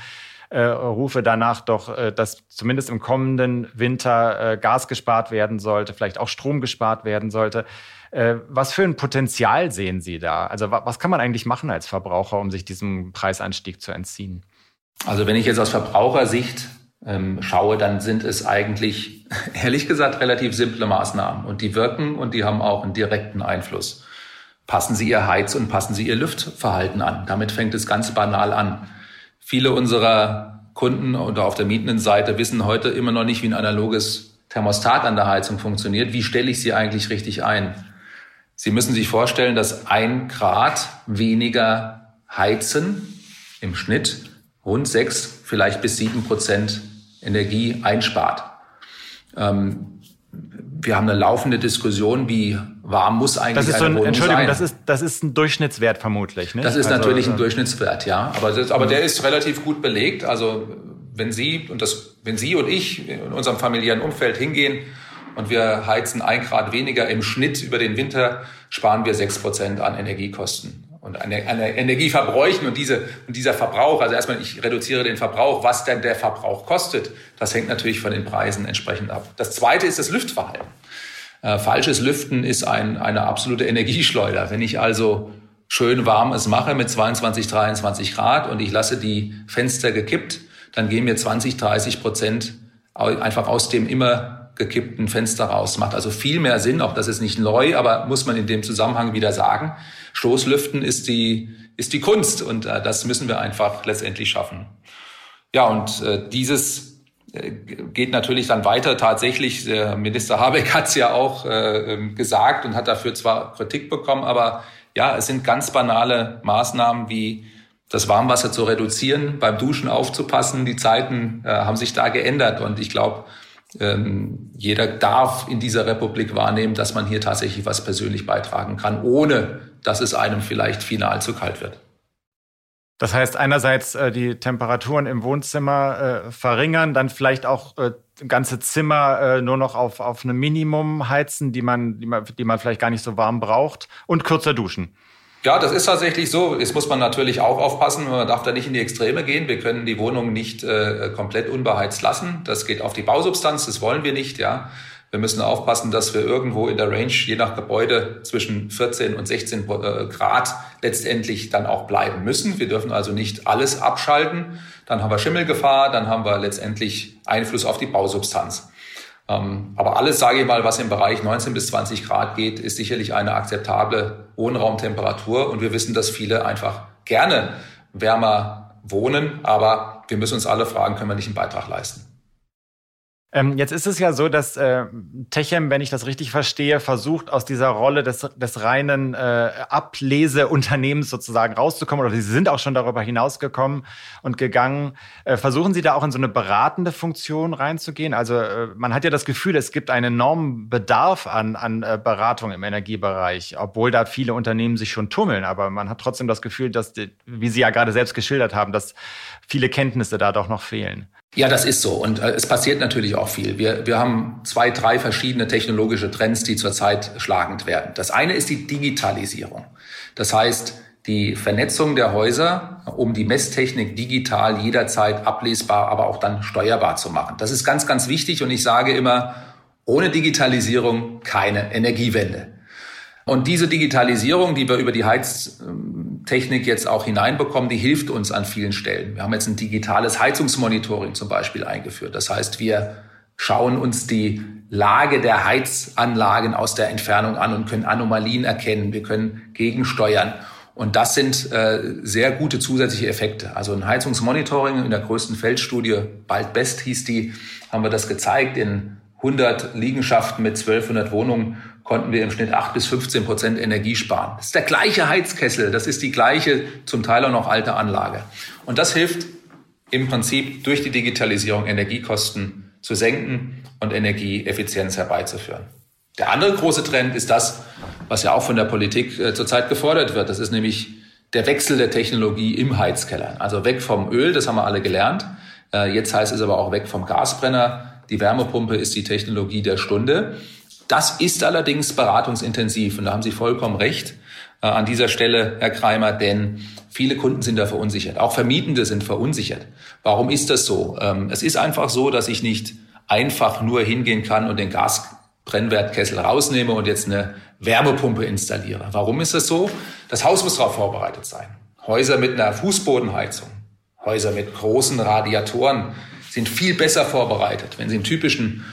Speaker 5: äh, Rufe danach doch, äh, dass zumindest im kommenden Winter äh, Gas gespart werden sollte, vielleicht auch Strom gespart werden sollte. Äh, was für ein Potenzial sehen Sie da? Also was kann man eigentlich machen als Verbraucher, um sich diesem Preisanstieg zu entziehen?
Speaker 3: Also wenn ich jetzt aus Verbrauchersicht ähm, schaue, dann sind es eigentlich, ehrlich gesagt, relativ simple Maßnahmen. Und die wirken und die haben auch einen direkten Einfluss. Passen Sie Ihr Heiz- und passen Sie Ihr Lüftverhalten an. Damit fängt es ganz banal an. Viele unserer Kunden oder auf der mietenden Seite wissen heute immer noch nicht, wie ein analoges Thermostat an der Heizung funktioniert. Wie stelle ich sie eigentlich richtig ein? Sie müssen sich vorstellen, dass ein Grad weniger Heizen im Schnitt rund sechs, vielleicht bis sieben Prozent Energie einspart. Ähm, wir haben eine laufende Diskussion, wie warm muss eigentlich
Speaker 5: das ist so ein, eine Entschuldigung, sein. Das ist, das ist ein Durchschnittswert vermutlich.
Speaker 3: Ne? Das ist also, natürlich ein äh, Durchschnittswert, ja. Aber, das, aber der ist relativ gut belegt. Also wenn Sie und das, wenn Sie und ich in unserem familiären Umfeld hingehen und wir heizen ein Grad weniger im Schnitt über den Winter, sparen wir sechs Prozent an Energiekosten und an, an Energieverbräuchen und, diese, und dieser Verbrauch, also erstmal ich reduziere den Verbrauch, was denn der Verbrauch kostet, das hängt natürlich von den Preisen entsprechend ab. Das zweite ist das Lüftverhalten. Äh, falsches Lüften ist ein, eine absolute Energieschleuder. Wenn ich also schön warm es mache mit 22, 23 Grad und ich lasse die Fenster gekippt, dann gehen mir 20, 30 Prozent einfach aus dem immer gekippten Fenster raus. Macht also viel mehr Sinn, auch das ist nicht neu, aber muss man in dem Zusammenhang wieder sagen. Stoßlüften ist die, ist die Kunst und äh, das müssen wir einfach letztendlich schaffen. Ja, und äh, dieses äh, geht natürlich dann weiter. Tatsächlich, der Minister Habeck hat es ja auch äh, ähm, gesagt und hat dafür zwar Kritik bekommen, aber ja, es sind ganz banale Maßnahmen wie das Warmwasser zu reduzieren, beim Duschen aufzupassen. Die Zeiten äh, haben sich da geändert und ich glaube, ähm, jeder darf in dieser Republik wahrnehmen, dass man hier tatsächlich was persönlich beitragen kann, ohne dass es einem vielleicht final zu kalt wird.
Speaker 5: Das heißt einerseits äh, die Temperaturen im Wohnzimmer äh, verringern, dann vielleicht auch äh, ganze Zimmer äh, nur noch auf, auf ein Minimum heizen, die man, die, man, die man vielleicht gar nicht so warm braucht und kürzer duschen.
Speaker 3: Ja, das ist tatsächlich so. Jetzt muss man natürlich auch aufpassen, man darf da nicht in die Extreme gehen. Wir können die Wohnung nicht äh, komplett unbeheizt lassen. Das geht auf die Bausubstanz, das wollen wir nicht, ja. Wir müssen aufpassen, dass wir irgendwo in der Range, je nach Gebäude, zwischen 14 und 16 äh, Grad letztendlich dann auch bleiben müssen. Wir dürfen also nicht alles abschalten. Dann haben wir Schimmelgefahr, dann haben wir letztendlich Einfluss auf die Bausubstanz. Ähm, aber alles, sage ich mal, was im Bereich 19 bis 20 Grad geht, ist sicherlich eine akzeptable Wohnraumtemperatur. Und wir wissen, dass viele einfach gerne wärmer wohnen. Aber wir müssen uns alle fragen, können wir nicht einen Beitrag leisten?
Speaker 5: Ähm, jetzt ist es ja so, dass äh, Techem, wenn ich das richtig verstehe, versucht, aus dieser Rolle des, des reinen äh, Ableseunternehmens sozusagen rauszukommen, oder Sie sind auch schon darüber hinausgekommen und gegangen. Äh, versuchen Sie da auch in so eine beratende Funktion reinzugehen? Also äh, man hat ja das Gefühl, es gibt einen enormen Bedarf an, an äh, Beratung im Energiebereich, obwohl da viele Unternehmen sich schon tummeln. Aber man hat trotzdem das Gefühl, dass, wie Sie ja gerade selbst geschildert haben, dass viele Kenntnisse da doch noch fehlen.
Speaker 3: Ja, das ist so. Und äh, es passiert natürlich auch viel. Wir, wir haben zwei, drei verschiedene technologische Trends, die zurzeit schlagend werden. Das eine ist die Digitalisierung. Das heißt, die Vernetzung der Häuser, um die Messtechnik digital jederzeit ablesbar, aber auch dann steuerbar zu machen. Das ist ganz, ganz wichtig. Und ich sage immer, ohne Digitalisierung keine Energiewende. Und diese Digitalisierung, die wir über die Heiztechnik jetzt auch hineinbekommen, die hilft uns an vielen Stellen. Wir haben jetzt ein digitales Heizungsmonitoring zum Beispiel eingeführt. Das heißt, wir schauen uns die Lage der Heizanlagen aus der Entfernung an und können Anomalien erkennen. Wir können gegensteuern. Und das sind äh, sehr gute zusätzliche Effekte. Also ein Heizungsmonitoring in der größten Feldstudie, bald Best hieß die, haben wir das gezeigt in 100 Liegenschaften mit 1200 Wohnungen konnten wir im Schnitt 8 bis 15 Prozent Energie sparen. Das ist der gleiche Heizkessel, das ist die gleiche, zum Teil auch noch alte Anlage. Und das hilft im Prinzip durch die Digitalisierung Energiekosten zu senken und Energieeffizienz herbeizuführen. Der andere große Trend ist das, was ja auch von der Politik äh, zurzeit gefordert wird. Das ist nämlich der Wechsel der Technologie im Heizkeller. Also weg vom Öl, das haben wir alle gelernt. Äh, jetzt heißt es aber auch weg vom Gasbrenner die Wärmepumpe ist die Technologie der Stunde. Das ist allerdings beratungsintensiv und da haben Sie vollkommen recht äh, an dieser Stelle, Herr Kreimer, denn viele Kunden sind da verunsichert. Auch Vermietende sind verunsichert. Warum ist das so? Ähm, es ist einfach so, dass ich nicht einfach nur hingehen kann und den Gasbrennwertkessel rausnehme und jetzt eine Wärmepumpe installiere. Warum ist das so? Das Haus muss darauf vorbereitet sein. Häuser mit einer Fußbodenheizung, Häuser mit großen Radiatoren, sind viel besser vorbereitet. Wenn Sie einen typischen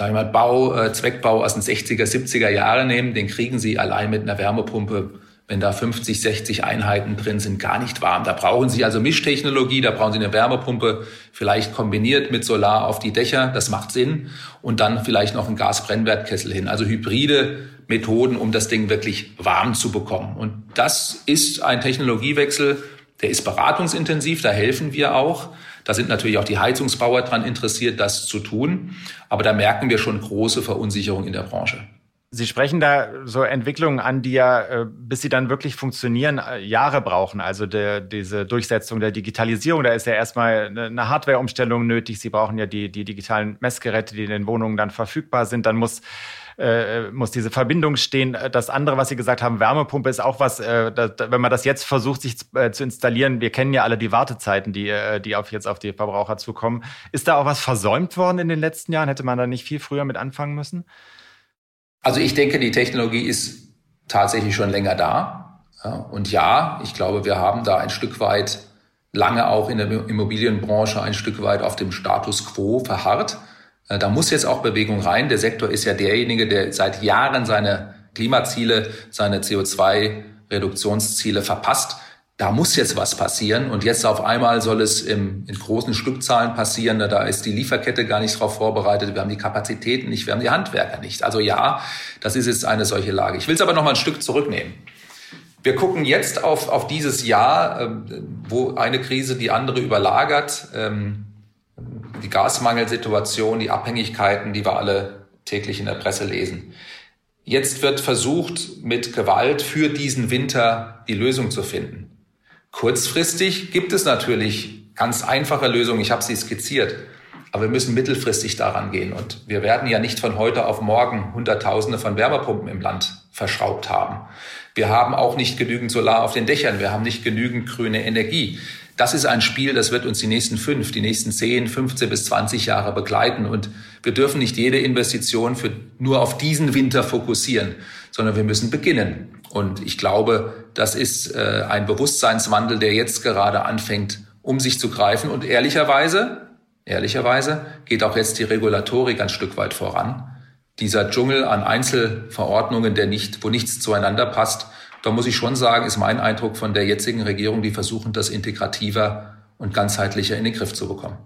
Speaker 3: sagen wir mal, Bau, äh, Zweckbau aus den 60er, 70er Jahren nehmen, den kriegen Sie allein mit einer Wärmepumpe, wenn da 50, 60 Einheiten drin sind, gar nicht warm. Da brauchen Sie also Mischtechnologie, da brauchen Sie eine Wärmepumpe, vielleicht kombiniert mit Solar auf die Dächer, das macht Sinn. Und dann vielleicht noch ein Gasbrennwertkessel hin. Also hybride Methoden, um das Ding wirklich warm zu bekommen. Und das ist ein Technologiewechsel, der ist beratungsintensiv, da helfen wir auch. Da sind natürlich auch die Heizungsbauer dran interessiert, das zu tun. Aber da merken wir schon große Verunsicherung in der Branche.
Speaker 5: Sie sprechen da so Entwicklungen an, die ja, äh, bis sie dann wirklich funktionieren, äh, Jahre brauchen. Also der, diese Durchsetzung der Digitalisierung, da ist ja erstmal eine Hardwareumstellung nötig. Sie brauchen ja die, die digitalen Messgeräte, die in den Wohnungen dann verfügbar sind. Dann muss äh, muss diese Verbindung stehen. Das andere, was Sie gesagt haben, Wärmepumpe ist auch was, äh, da, wenn man das jetzt versucht, sich äh, zu installieren, wir kennen ja alle die Wartezeiten, die, äh, die auf jetzt auf die Verbraucher zukommen. Ist da auch was versäumt worden in den letzten Jahren? Hätte man da nicht viel früher mit anfangen müssen?
Speaker 3: Also ich denke, die Technologie ist tatsächlich schon länger da. Und ja, ich glaube, wir haben da ein Stück weit lange auch in der Immobilienbranche ein Stück weit auf dem Status quo verharrt. Äh, da muss jetzt auch Bewegung rein. Der Sektor ist ja derjenige, der seit Jahren seine Klimaziele, seine CO2-Reduktionsziele verpasst da muss jetzt was passieren und jetzt auf einmal soll es im, in großen Stückzahlen passieren. Da ist die Lieferkette gar nicht darauf vorbereitet. Wir haben die Kapazitäten nicht, wir haben die Handwerker nicht. Also ja, das ist jetzt eine solche Lage. Ich will es aber noch mal ein Stück zurücknehmen. Wir gucken jetzt auf, auf dieses Jahr, ähm, wo eine Krise die andere überlagert. Ähm, die Gasmangelsituation, die Abhängigkeiten, die wir alle täglich in der Presse lesen. Jetzt wird versucht, mit Gewalt für diesen Winter die Lösung zu finden. Kurzfristig gibt es natürlich ganz einfache Lösungen. Ich habe sie skizziert. Aber wir müssen mittelfristig daran gehen. Und wir werden ja nicht von heute auf morgen Hunderttausende von Wärmepumpen im Land verschraubt haben. Wir haben auch nicht genügend Solar auf den Dächern. Wir haben nicht genügend grüne Energie. Das ist ein Spiel, das wird uns die nächsten fünf, die nächsten zehn, 15 bis 20 Jahre begleiten. Und wir dürfen nicht jede Investition für nur auf diesen Winter fokussieren, sondern wir müssen beginnen. Und ich glaube, das ist äh, ein Bewusstseinswandel, der jetzt gerade anfängt, um sich zu greifen. Und ehrlicherweise, ehrlicherweise geht auch jetzt die Regulatorik ein Stück weit voran. Dieser Dschungel an Einzelverordnungen, der nicht, wo nichts zueinander passt, da muss ich schon sagen, ist mein Eindruck von der jetzigen Regierung, die versuchen, das integrativer und ganzheitlicher in den Griff zu bekommen.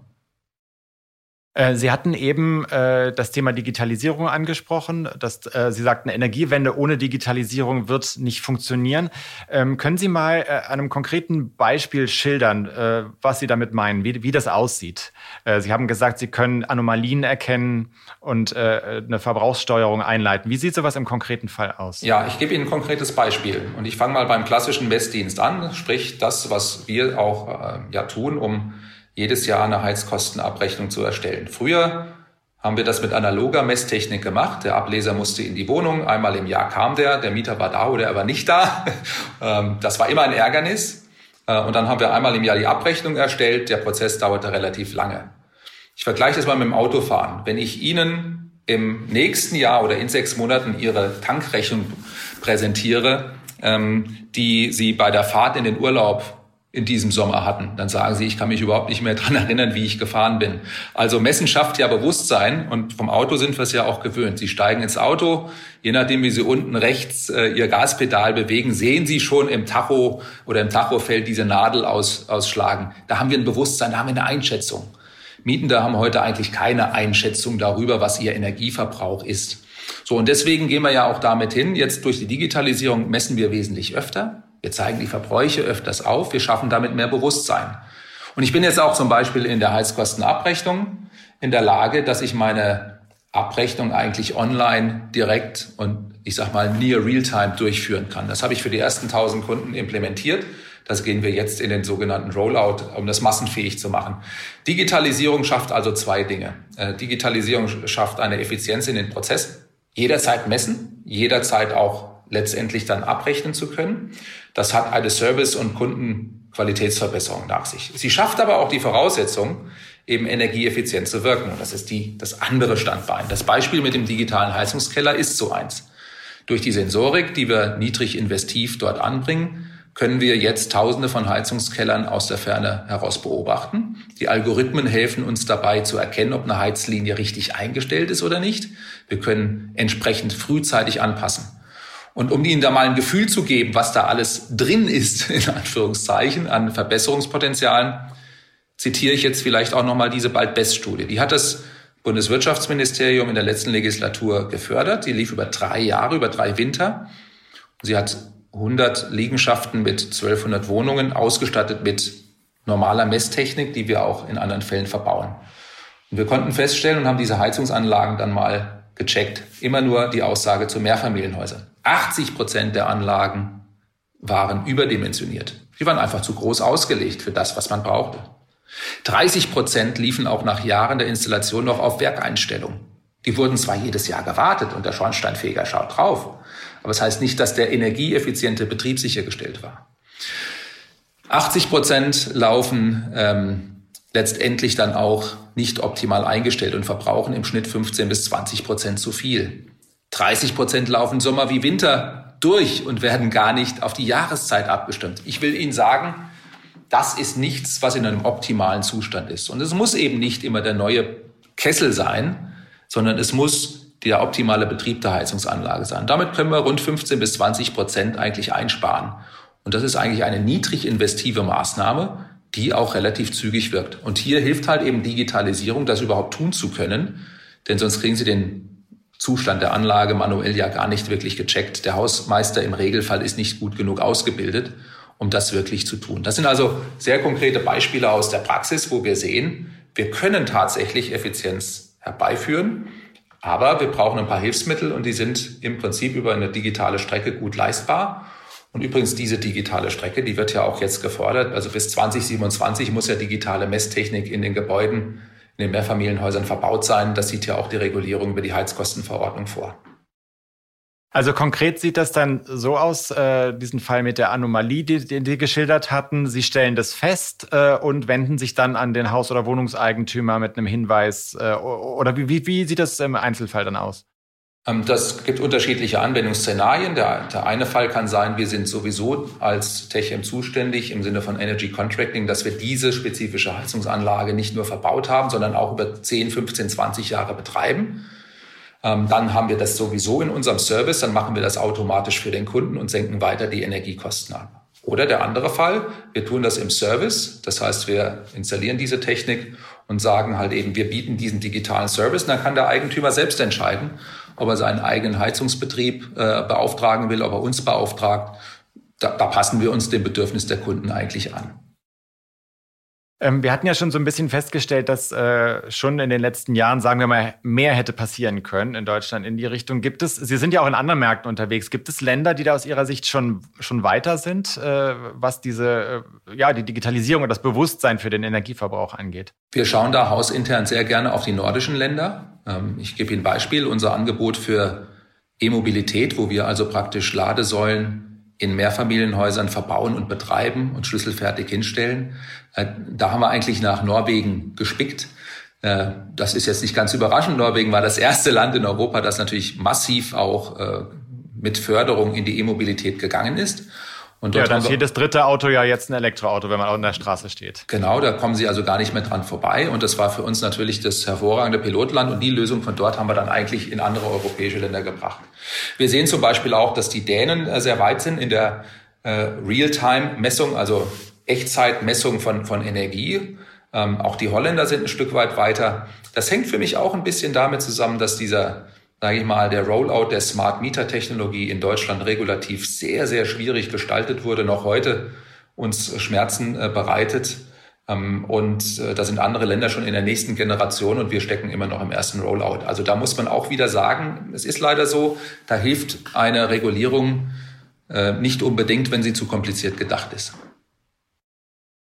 Speaker 5: Äh, Sie hatten eben äh, das Thema Digitalisierung angesprochen. Dass, äh, Sie sagten, Energiewende ohne Digitalisierung wird nicht funktionieren. Ähm, können Sie mal äh, einem konkreten Beispiel schildern, äh, was Sie damit meinen, wie, wie das aussieht? Äh, Sie haben gesagt, Sie können Anomalien erkennen und äh, eine Verbrauchssteuerung einleiten. Wie sieht sowas im konkreten Fall aus?
Speaker 3: Ja, ich gebe Ihnen ein konkretes Beispiel. Und ich fange mal beim klassischen Messdienst an, sprich das, was wir auch äh, ja tun, um jedes Jahr eine Heizkostenabrechnung zu erstellen. Früher haben wir das mit analoger Messtechnik gemacht. Der Ableser musste in die Wohnung. Einmal im Jahr kam der. Der Mieter war da oder er war nicht da. Ähm, das war immer ein Ärgernis. Äh, und dann haben wir einmal im Jahr die Abrechnung erstellt. Der Prozess dauerte relativ lange. Ich vergleiche das mal mit dem Autofahren. Wenn ich Ihnen im nächsten Jahr oder in sechs Monaten Ihre Tankrechnung präsentiere, ähm, die Sie bei der Fahrt in den Urlaub in diesem Sommer hatten. Dann sagen sie, ich kann mich überhaupt nicht mehr dran erinnern, wie ich gefahren bin. Also Messen schafft ja Bewusstsein und vom Auto sind wir es ja auch gewöhnt. Sie steigen ins Auto, je nachdem, wie Sie unten rechts äh, Ihr Gaspedal bewegen, sehen Sie schon im Tacho oder im Tachofeld diese Nadel aus, ausschlagen. Da haben wir ein Bewusstsein, da haben wir eine Einschätzung. Mietende haben heute eigentlich keine Einschätzung darüber, was ihr Energieverbrauch ist. So, und deswegen gehen wir ja auch damit hin. Jetzt durch die Digitalisierung messen wir wesentlich öfter. Wir zeigen die Verbräuche öfters auf. Wir schaffen damit mehr Bewusstsein. Und ich bin jetzt auch zum Beispiel in der Heizkostenabrechnung in der Lage, dass ich meine Abrechnung eigentlich online direkt und ich sag mal near real-time durchführen kann. Das habe ich für die ersten 1000 Kunden implementiert. Das gehen wir jetzt in den sogenannten Rollout, um das massenfähig zu machen. Digitalisierung schafft also zwei Dinge. Äh, Digitalisierung schafft eine Effizienz in den Prozess. Jederzeit messen, jederzeit auch letztendlich dann abrechnen zu können. Das hat eine Service- und Kundenqualitätsverbesserung nach sich. Sie schafft aber auch die Voraussetzung, eben energieeffizient zu wirken. Und das ist die, das andere Standbein. Das Beispiel mit dem digitalen Heizungskeller ist so eins. Durch die Sensorik, die wir niedrig investiv dort anbringen, können wir jetzt Tausende von Heizungskellern aus der Ferne heraus beobachten. Die Algorithmen helfen uns dabei zu erkennen, ob eine Heizlinie richtig eingestellt ist oder nicht. Wir können entsprechend frühzeitig anpassen. Und um Ihnen da mal ein Gefühl zu geben, was da alles drin ist, in Anführungszeichen, an Verbesserungspotenzialen, zitiere ich jetzt vielleicht auch nochmal diese Bald-Best-Studie. Die hat das Bundeswirtschaftsministerium in der letzten Legislatur gefördert. Die lief über drei Jahre, über drei Winter. Sie hat 100 Liegenschaften mit 1200 Wohnungen ausgestattet mit normaler Messtechnik, die wir auch in anderen Fällen verbauen. Und wir konnten feststellen und haben diese Heizungsanlagen dann mal gecheckt. Immer nur die Aussage zu Mehrfamilienhäusern. 80 Prozent der Anlagen waren überdimensioniert. Die waren einfach zu groß ausgelegt für das, was man brauchte. 30 Prozent liefen auch nach Jahren der Installation noch auf Werkeinstellung. Die wurden zwar jedes Jahr gewartet und der Schornsteinfeger schaut drauf, aber es das heißt nicht, dass der energieeffiziente Betrieb sichergestellt war. 80 Prozent laufen ähm, letztendlich dann auch nicht optimal eingestellt und verbrauchen im Schnitt 15 bis 20 Prozent zu viel. 30 Prozent laufen Sommer wie Winter durch und werden gar nicht auf die Jahreszeit abgestimmt. Ich will Ihnen sagen, das ist nichts, was in einem optimalen Zustand ist. Und es muss eben nicht immer der neue Kessel sein, sondern es muss der optimale Betrieb der Heizungsanlage sein. Damit können wir rund 15 bis 20 Prozent eigentlich einsparen. Und das ist eigentlich eine niedrig investive Maßnahme, die auch relativ zügig wirkt. Und hier hilft halt eben Digitalisierung, das überhaupt tun zu können. Denn sonst kriegen Sie den Zustand der Anlage manuell ja gar nicht wirklich gecheckt. Der Hausmeister im Regelfall ist nicht gut genug ausgebildet, um das wirklich zu tun. Das sind also sehr konkrete Beispiele aus der Praxis, wo wir sehen, wir können tatsächlich Effizienz herbeiführen. Aber wir brauchen ein paar Hilfsmittel und die sind im Prinzip über eine digitale Strecke gut leistbar. Und übrigens diese digitale Strecke, die wird ja auch jetzt gefordert. Also bis 2027 muss ja digitale Messtechnik in den Gebäuden, in den Mehrfamilienhäusern verbaut sein. Das sieht ja auch die Regulierung über die Heizkostenverordnung vor.
Speaker 5: Also konkret sieht das dann so aus, äh, diesen Fall mit der Anomalie, die, die die geschildert hatten. Sie stellen das fest äh, und wenden sich dann an den Haus- oder Wohnungseigentümer mit einem Hinweis. Äh, oder wie, wie sieht das im Einzelfall dann aus?
Speaker 3: Ähm, das gibt unterschiedliche Anwendungsszenarien. Der, der, eine Fall kann sein, wir sind sowieso als Techem zuständig im Sinne von Energy Contracting, dass wir diese spezifische Heizungsanlage nicht nur verbaut haben, sondern auch über 10, 15, 20 Jahre betreiben. Ähm, dann haben wir das sowieso in unserem Service, dann machen wir das automatisch für den Kunden und senken weiter die Energiekosten an. Oder der andere Fall, wir tun das im Service, das heißt, wir installieren diese Technik und sagen halt eben, wir bieten diesen digitalen Service. Und dann kann der Eigentümer selbst entscheiden, ob er seinen eigenen Heizungsbetrieb äh, beauftragen will, ob er uns beauftragt. Da, da passen wir uns dem Bedürfnis der Kunden eigentlich an.
Speaker 5: Ähm, wir hatten ja schon so ein bisschen festgestellt, dass äh, schon in den letzten Jahren, sagen wir mal, mehr hätte passieren können in Deutschland in die Richtung. Gibt es, Sie sind ja auch in anderen Märkten unterwegs, gibt es Länder, die da aus Ihrer Sicht schon, schon weiter sind, äh, was diese, äh, ja, die Digitalisierung und das Bewusstsein für den Energieverbrauch angeht?
Speaker 3: Wir schauen da hausintern sehr gerne auf die nordischen Länder. Ähm, ich gebe Ihnen ein Beispiel, unser Angebot für E-Mobilität, wo wir also praktisch Ladesäulen in Mehrfamilienhäusern verbauen und betreiben und schlüsselfertig hinstellen. Äh, da haben wir eigentlich nach Norwegen gespickt. Äh, das ist jetzt nicht ganz überraschend. Norwegen war das erste Land in Europa, das natürlich massiv auch äh, mit Förderung in die E-Mobilität gegangen ist.
Speaker 5: Und ja, dann ist jedes dritte Auto ja jetzt ein Elektroauto, wenn man auf der Straße steht.
Speaker 3: Genau, da kommen Sie also gar nicht mehr dran vorbei. Und das war für uns natürlich das hervorragende Pilotland. Und die Lösung von dort haben wir dann eigentlich in andere europäische Länder gebracht. Wir sehen zum Beispiel auch, dass die Dänen äh, sehr weit sind in der äh, Real-Time-Messung, also Echtzeitmessung von, von Energie. Ähm, auch die Holländer sind ein Stück weit weiter. Das hängt für mich auch ein bisschen damit zusammen, dass dieser sage ich mal, der Rollout der Smart Meter Technologie in Deutschland regulativ sehr, sehr schwierig gestaltet wurde, noch heute uns Schmerzen äh, bereitet. Ähm, und äh, da sind andere Länder schon in der nächsten Generation und wir stecken immer noch im ersten Rollout. Also da muss man auch wieder sagen, es ist leider so, da hilft eine Regulierung äh, nicht unbedingt, wenn sie zu kompliziert gedacht ist.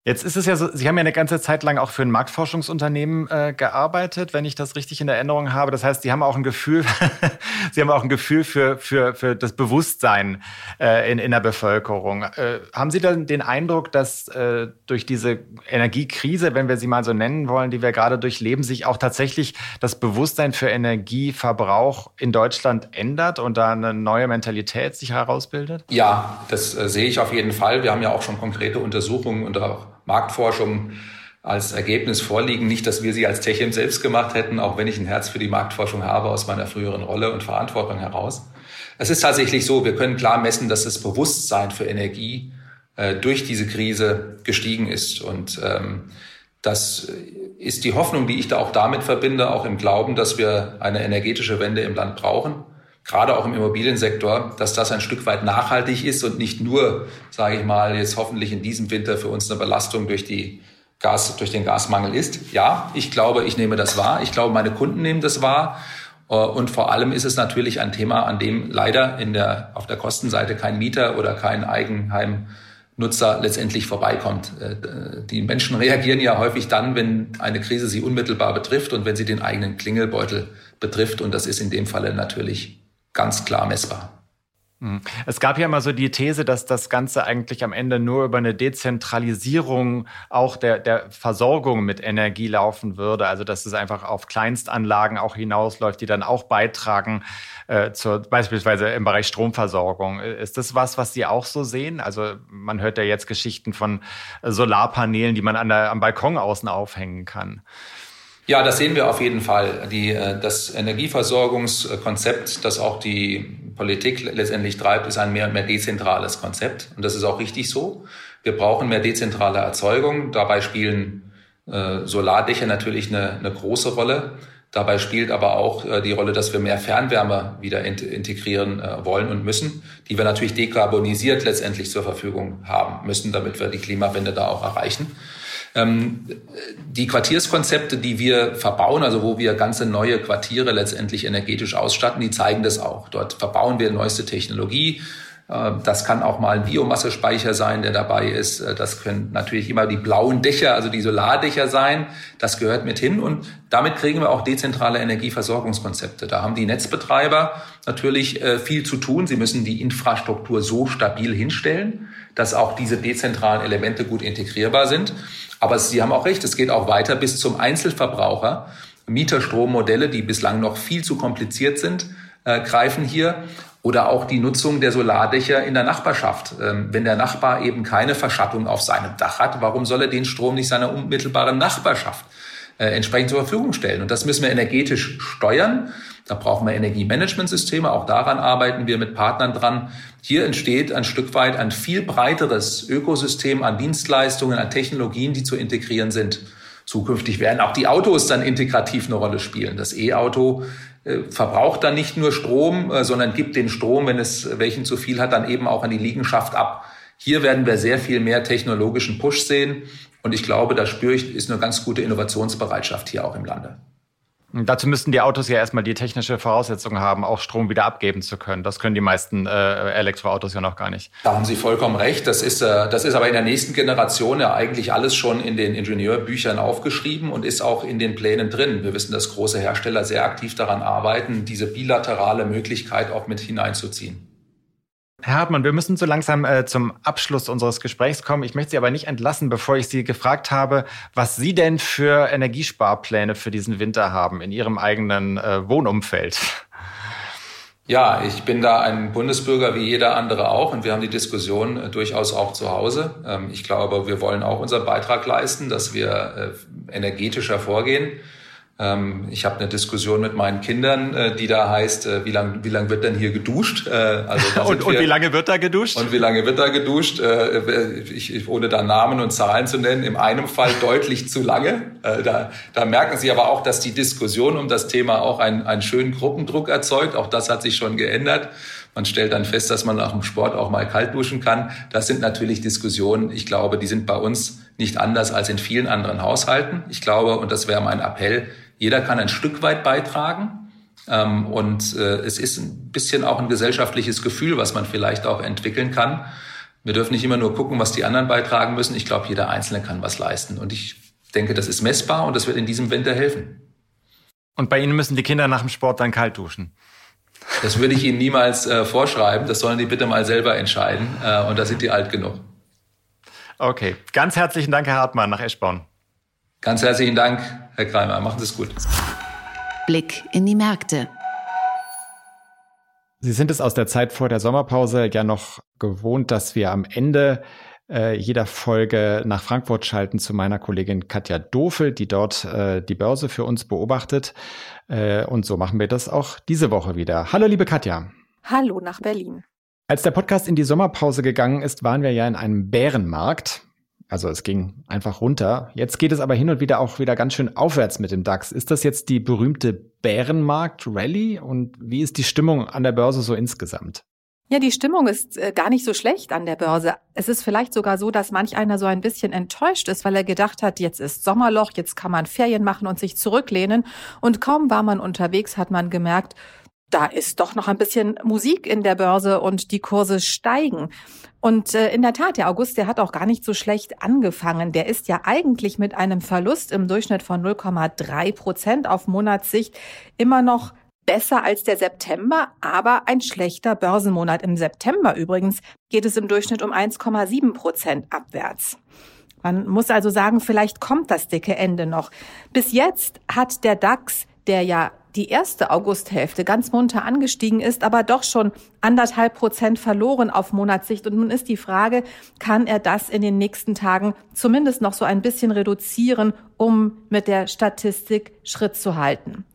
Speaker 5: Jetzt ist es ja so, Sie haben ja eine ganze Zeit lang auch für ein Marktforschungsunternehmen äh, gearbeitet, wenn ich das richtig in Erinnerung habe. Das heißt, Sie haben auch ein Gefühl, Sie haben auch ein Gefühl für, für, für das Bewusstsein äh, in, in der Bevölkerung. Äh, haben Sie dann den Eindruck, dass äh, durch diese Energiekrise, wenn wir sie mal so nennen wollen, die wir gerade durchleben, sich auch tatsächlich das Bewusstsein für Energieverbrauch in Deutschland ändert und da eine neue Mentalität sich herausbildet?
Speaker 3: Ja, das äh, sehe ich auf jeden Fall. Wir haben ja auch schon konkrete Untersuchungen und auch Marktforschung als Ergebnis vorliegen. Nicht, dass wir sie als Techem selbst gemacht hätten, auch wenn ich ein Herz für die Marktforschung habe aus meiner früheren Rolle und Verantwortung heraus. Es ist tatsächlich so, wir können klar messen, dass das Bewusstsein für Energie äh, durch diese Krise gestiegen ist. Und ähm, das ist die Hoffnung, die ich da auch damit verbinde, auch im Glauben, dass wir eine energetische Wende im Land brauchen gerade auch im Immobiliensektor, dass das ein Stück weit nachhaltig ist und nicht nur, sage ich mal, jetzt hoffentlich in diesem Winter für uns eine Belastung durch die Gas, durch den Gasmangel ist. Ja, ich glaube, ich nehme das wahr. Ich glaube, meine Kunden nehmen das wahr. Äh, und vor allem ist es natürlich ein Thema, an dem leider in der, auf der Kostenseite kein Mieter oder kein Eigenheimnutzer letztendlich vorbeikommt. Äh, die Menschen reagieren ja häufig dann, wenn eine Krise sie unmittelbar betrifft und wenn sie den eigenen Klingelbeutel betrifft. Und das ist in dem Falle natürlich ganz klar messbar.
Speaker 5: Mhm. Es gab ja immer so die These, dass das Ganze eigentlich am Ende nur über eine Dezentralisierung auch der, der Versorgung mit Energie laufen würde. Also dass es einfach auf Kleinstanlagen auch hinausläuft, die dann auch beitragen, äh, zur, beispielsweise im Bereich Stromversorgung. Ist das was, was Sie auch so sehen? Also man hört ja jetzt Geschichten von Solarpanelen, die man an der, am Balkon außen aufhängen kann.
Speaker 3: Ja, das sehen wir auf jeden Fall. Die, äh, das Energieversorgungskonzept, das auch die Politik letztendlich treibt, ist ein mehr und mehr dezentrales Konzept. Und das ist auch richtig so. Wir brauchen mehr dezentrale Erzeugung. Dabei spielen äh, Solardächer natürlich eine, eine große Rolle. Dabei spielt aber auch äh, die Rolle, dass wir mehr Fernwärme wieder integrieren äh, wollen und müssen, die wir natürlich dekarbonisiert letztendlich zur Verfügung haben müssen, damit wir die Klimawende da auch erreichen. Ähm, die Quartierskonzepte, die wir verbauen, also wo wir ganze neue Quartiere letztendlich energetisch ausstatten, die zeigen das auch. Dort verbauen wir neueste Technologie. Äh, das kann auch mal ein Biomassespeicher sein, der dabei ist. Äh, das können natürlich immer die blauen Dächer, also die Solardächer sein. Das gehört mit hin. Und damit kriegen wir auch dezentrale Energieversorgungskonzepte. Da haben die Netzbetreiber natürlich äh, viel zu tun. Sie müssen die Infrastruktur so stabil hinstellen, dass auch diese dezentralen Elemente gut integrierbar sind. Aber Sie haben auch recht, es geht auch weiter bis zum Einzelverbraucher. Mieterstrommodelle, die bislang noch viel zu kompliziert sind, äh, greifen hier. Oder auch die Nutzung der Solardächer in der Nachbarschaft. Ähm, wenn der Nachbar eben keine Verschattung auf seinem Dach hat, warum soll er den Strom nicht seiner unmittelbaren Nachbarschaft äh, entsprechend zur Verfügung stellen? Und das müssen wir energetisch steuern. Da brauchen wir Energiemanagementsysteme. Auch daran arbeiten wir mit Partnern dran. Hier entsteht ein Stück weit ein viel breiteres Ökosystem an Dienstleistungen, an Technologien, die zu integrieren sind. Zukünftig werden auch die Autos dann integrativ eine Rolle spielen. Das E-Auto äh, verbraucht dann nicht nur Strom, äh, sondern gibt den Strom, wenn es welchen zu viel hat, dann eben auch an die Liegenschaft ab. Hier werden wir sehr viel mehr technologischen Push sehen. Und ich glaube, da spüre ich, ist eine ganz gute Innovationsbereitschaft hier auch im Lande.
Speaker 5: Dazu müssten die Autos ja erstmal die technische Voraussetzung haben, auch Strom wieder abgeben zu können. Das können die meisten äh, Elektroautos ja noch gar nicht.
Speaker 3: Da haben Sie vollkommen recht. Das ist, äh, das ist aber in der nächsten Generation ja eigentlich alles schon in den Ingenieurbüchern aufgeschrieben und ist auch in den Plänen drin. Wir wissen, dass große Hersteller sehr aktiv daran arbeiten, diese bilaterale Möglichkeit auch mit hineinzuziehen.
Speaker 5: Herr Hartmann, wir müssen so langsam äh, zum Abschluss unseres Gesprächs kommen. Ich möchte Sie aber nicht entlassen, bevor ich Sie gefragt habe, was Sie denn für Energiesparpläne für diesen Winter haben in Ihrem eigenen äh, Wohnumfeld.
Speaker 3: Ja, ich bin da ein Bundesbürger wie jeder andere auch und wir haben die Diskussion äh, durchaus auch zu Hause. Ähm, ich glaube, wir wollen auch unseren Beitrag leisten, dass wir äh, energetischer vorgehen. Ähm, ich habe eine Diskussion mit meinen Kindern, äh, die da heißt, äh, wie lange wie lang wird denn hier geduscht? Äh,
Speaker 5: also und, und wie lange wird da geduscht?
Speaker 3: Und wie lange wird da geduscht? Ich, ohne da Namen und Zahlen zu nennen, in einem Fall deutlich zu lange. Da, da merken Sie aber auch, dass die Diskussion um das Thema auch einen, einen schönen Gruppendruck erzeugt. Auch das hat sich schon geändert. Man stellt dann fest, dass man nach dem Sport auch mal kalt duschen kann. Das sind natürlich Diskussionen. Ich glaube, die sind bei uns nicht anders als in vielen anderen Haushalten. Ich glaube, und das wäre mein Appell, jeder kann ein Stück weit beitragen. Ähm, und äh, es ist ein bisschen auch ein gesellschaftliches Gefühl, was man vielleicht auch entwickeln kann. Wir dürfen nicht immer nur gucken, was die anderen beitragen müssen. Ich glaube, jeder Einzelne kann was leisten. Und ich denke, das ist messbar und das wird in diesem Winter helfen.
Speaker 5: Und bei Ihnen müssen die Kinder nach dem Sport dann kalt duschen.
Speaker 3: Das würde ich Ihnen niemals äh, vorschreiben. Das sollen die bitte mal selber entscheiden. Äh, und da sind die alt genug.
Speaker 5: Okay. Ganz herzlichen Dank, Herr Hartmann, nach Eschborn.
Speaker 3: Ganz herzlichen Dank, Herr Kreimer. Machen Sie es gut.
Speaker 2: Blick in die Märkte.
Speaker 5: Sie sind es aus der Zeit vor der Sommerpause ja noch gewohnt, dass wir am Ende äh, jeder Folge nach Frankfurt schalten zu meiner Kollegin Katja Dofel, die dort äh, die Börse für uns beobachtet. Äh, und so machen wir das auch diese Woche wieder. Hallo, liebe Katja.
Speaker 1: Hallo nach Berlin.
Speaker 5: Als der Podcast in die Sommerpause gegangen ist, waren wir ja in einem Bärenmarkt. Also es ging einfach runter. Jetzt geht es aber hin und wieder auch wieder ganz schön aufwärts mit dem DAX. Ist das jetzt die berühmte Bärenmarkt-Rally? Und wie ist die Stimmung an der Börse so insgesamt?
Speaker 1: Ja, die Stimmung ist äh, gar nicht so schlecht an der Börse. Es ist vielleicht sogar so, dass manch einer so ein bisschen enttäuscht ist, weil er gedacht hat, jetzt ist Sommerloch, jetzt kann man Ferien machen und sich zurücklehnen. Und kaum war man unterwegs, hat man gemerkt, da ist doch noch ein bisschen Musik in der Börse und die Kurse steigen. Und äh, in der Tat, der August, der hat auch gar nicht so schlecht angefangen. Der ist ja eigentlich mit einem Verlust im Durchschnitt von 0,3 Prozent auf Monatssicht immer noch besser als der September, aber ein schlechter Börsenmonat. Im September übrigens geht es im Durchschnitt um 1,7 Prozent abwärts. Man muss also sagen, vielleicht kommt das dicke Ende noch. Bis jetzt hat der DAX, der ja die erste Augusthälfte ganz munter angestiegen ist, aber doch schon anderthalb Prozent verloren auf Monatssicht. Und nun ist die Frage, kann er das in den nächsten Tagen zumindest noch so ein bisschen reduzieren, um mit der Statistik Schritt zu halten?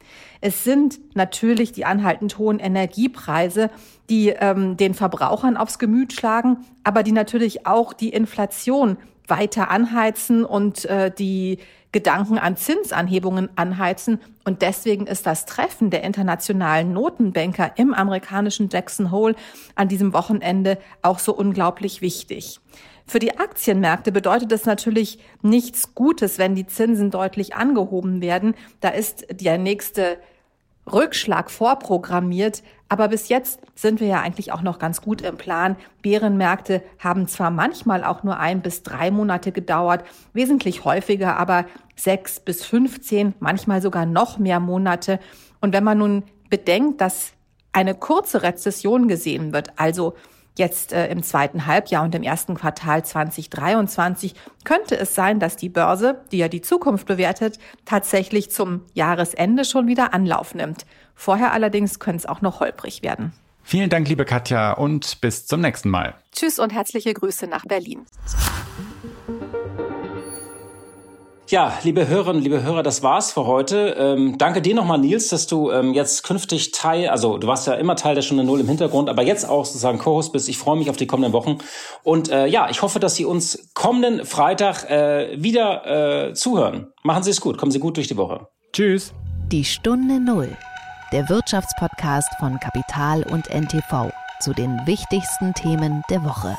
Speaker 1: Es sind natürlich die anhaltend hohen Energiepreise, die ähm, den Verbrauchern aufs Gemüt schlagen, aber die natürlich auch die Inflation weiter anheizen und äh, die Gedanken an Zinsanhebungen anheizen. Und deswegen ist das Treffen der internationalen Notenbanker im amerikanischen Jackson Hole an diesem Wochenende auch so unglaublich wichtig. Für die Aktienmärkte bedeutet es natürlich nichts Gutes, wenn die Zinsen deutlich angehoben werden. Da ist der nächste Rückschlag vorprogrammiert. Aber bis jetzt sind wir ja eigentlich auch noch ganz gut im Plan. Bärenmärkte haben zwar manchmal auch nur ein bis drei Monate gedauert, wesentlich häufiger aber sechs bis 15, manchmal sogar noch mehr Monate. Und wenn man nun bedenkt, dass eine kurze Rezession gesehen wird, also Jetzt äh, im zweiten Halbjahr und im ersten Quartal 2023 könnte es sein, dass die Börse, die ja die Zukunft bewertet, tatsächlich zum Jahresende schon wieder Anlauf nimmt. Vorher allerdings könnte es auch noch holprig werden.
Speaker 5: Vielen Dank, liebe Katja, und bis zum nächsten Mal.
Speaker 1: Tschüss und herzliche Grüße nach Berlin.
Speaker 4: Ja, liebe Hörerinnen, liebe Hörer, das war's für heute. Ähm, danke dir nochmal, Nils, dass du ähm, jetzt künftig Teil, also du warst ja immer Teil der Stunde Null im Hintergrund, aber jetzt auch sozusagen Co-Host bist. Ich freue mich auf die kommenden Wochen. Und äh, ja, ich hoffe, dass Sie uns kommenden Freitag äh, wieder äh, zuhören. Machen Sie es gut, kommen Sie gut durch die Woche.
Speaker 5: Tschüss.
Speaker 2: Die Stunde Null, der Wirtschaftspodcast von Kapital und NTV zu den wichtigsten Themen der Woche.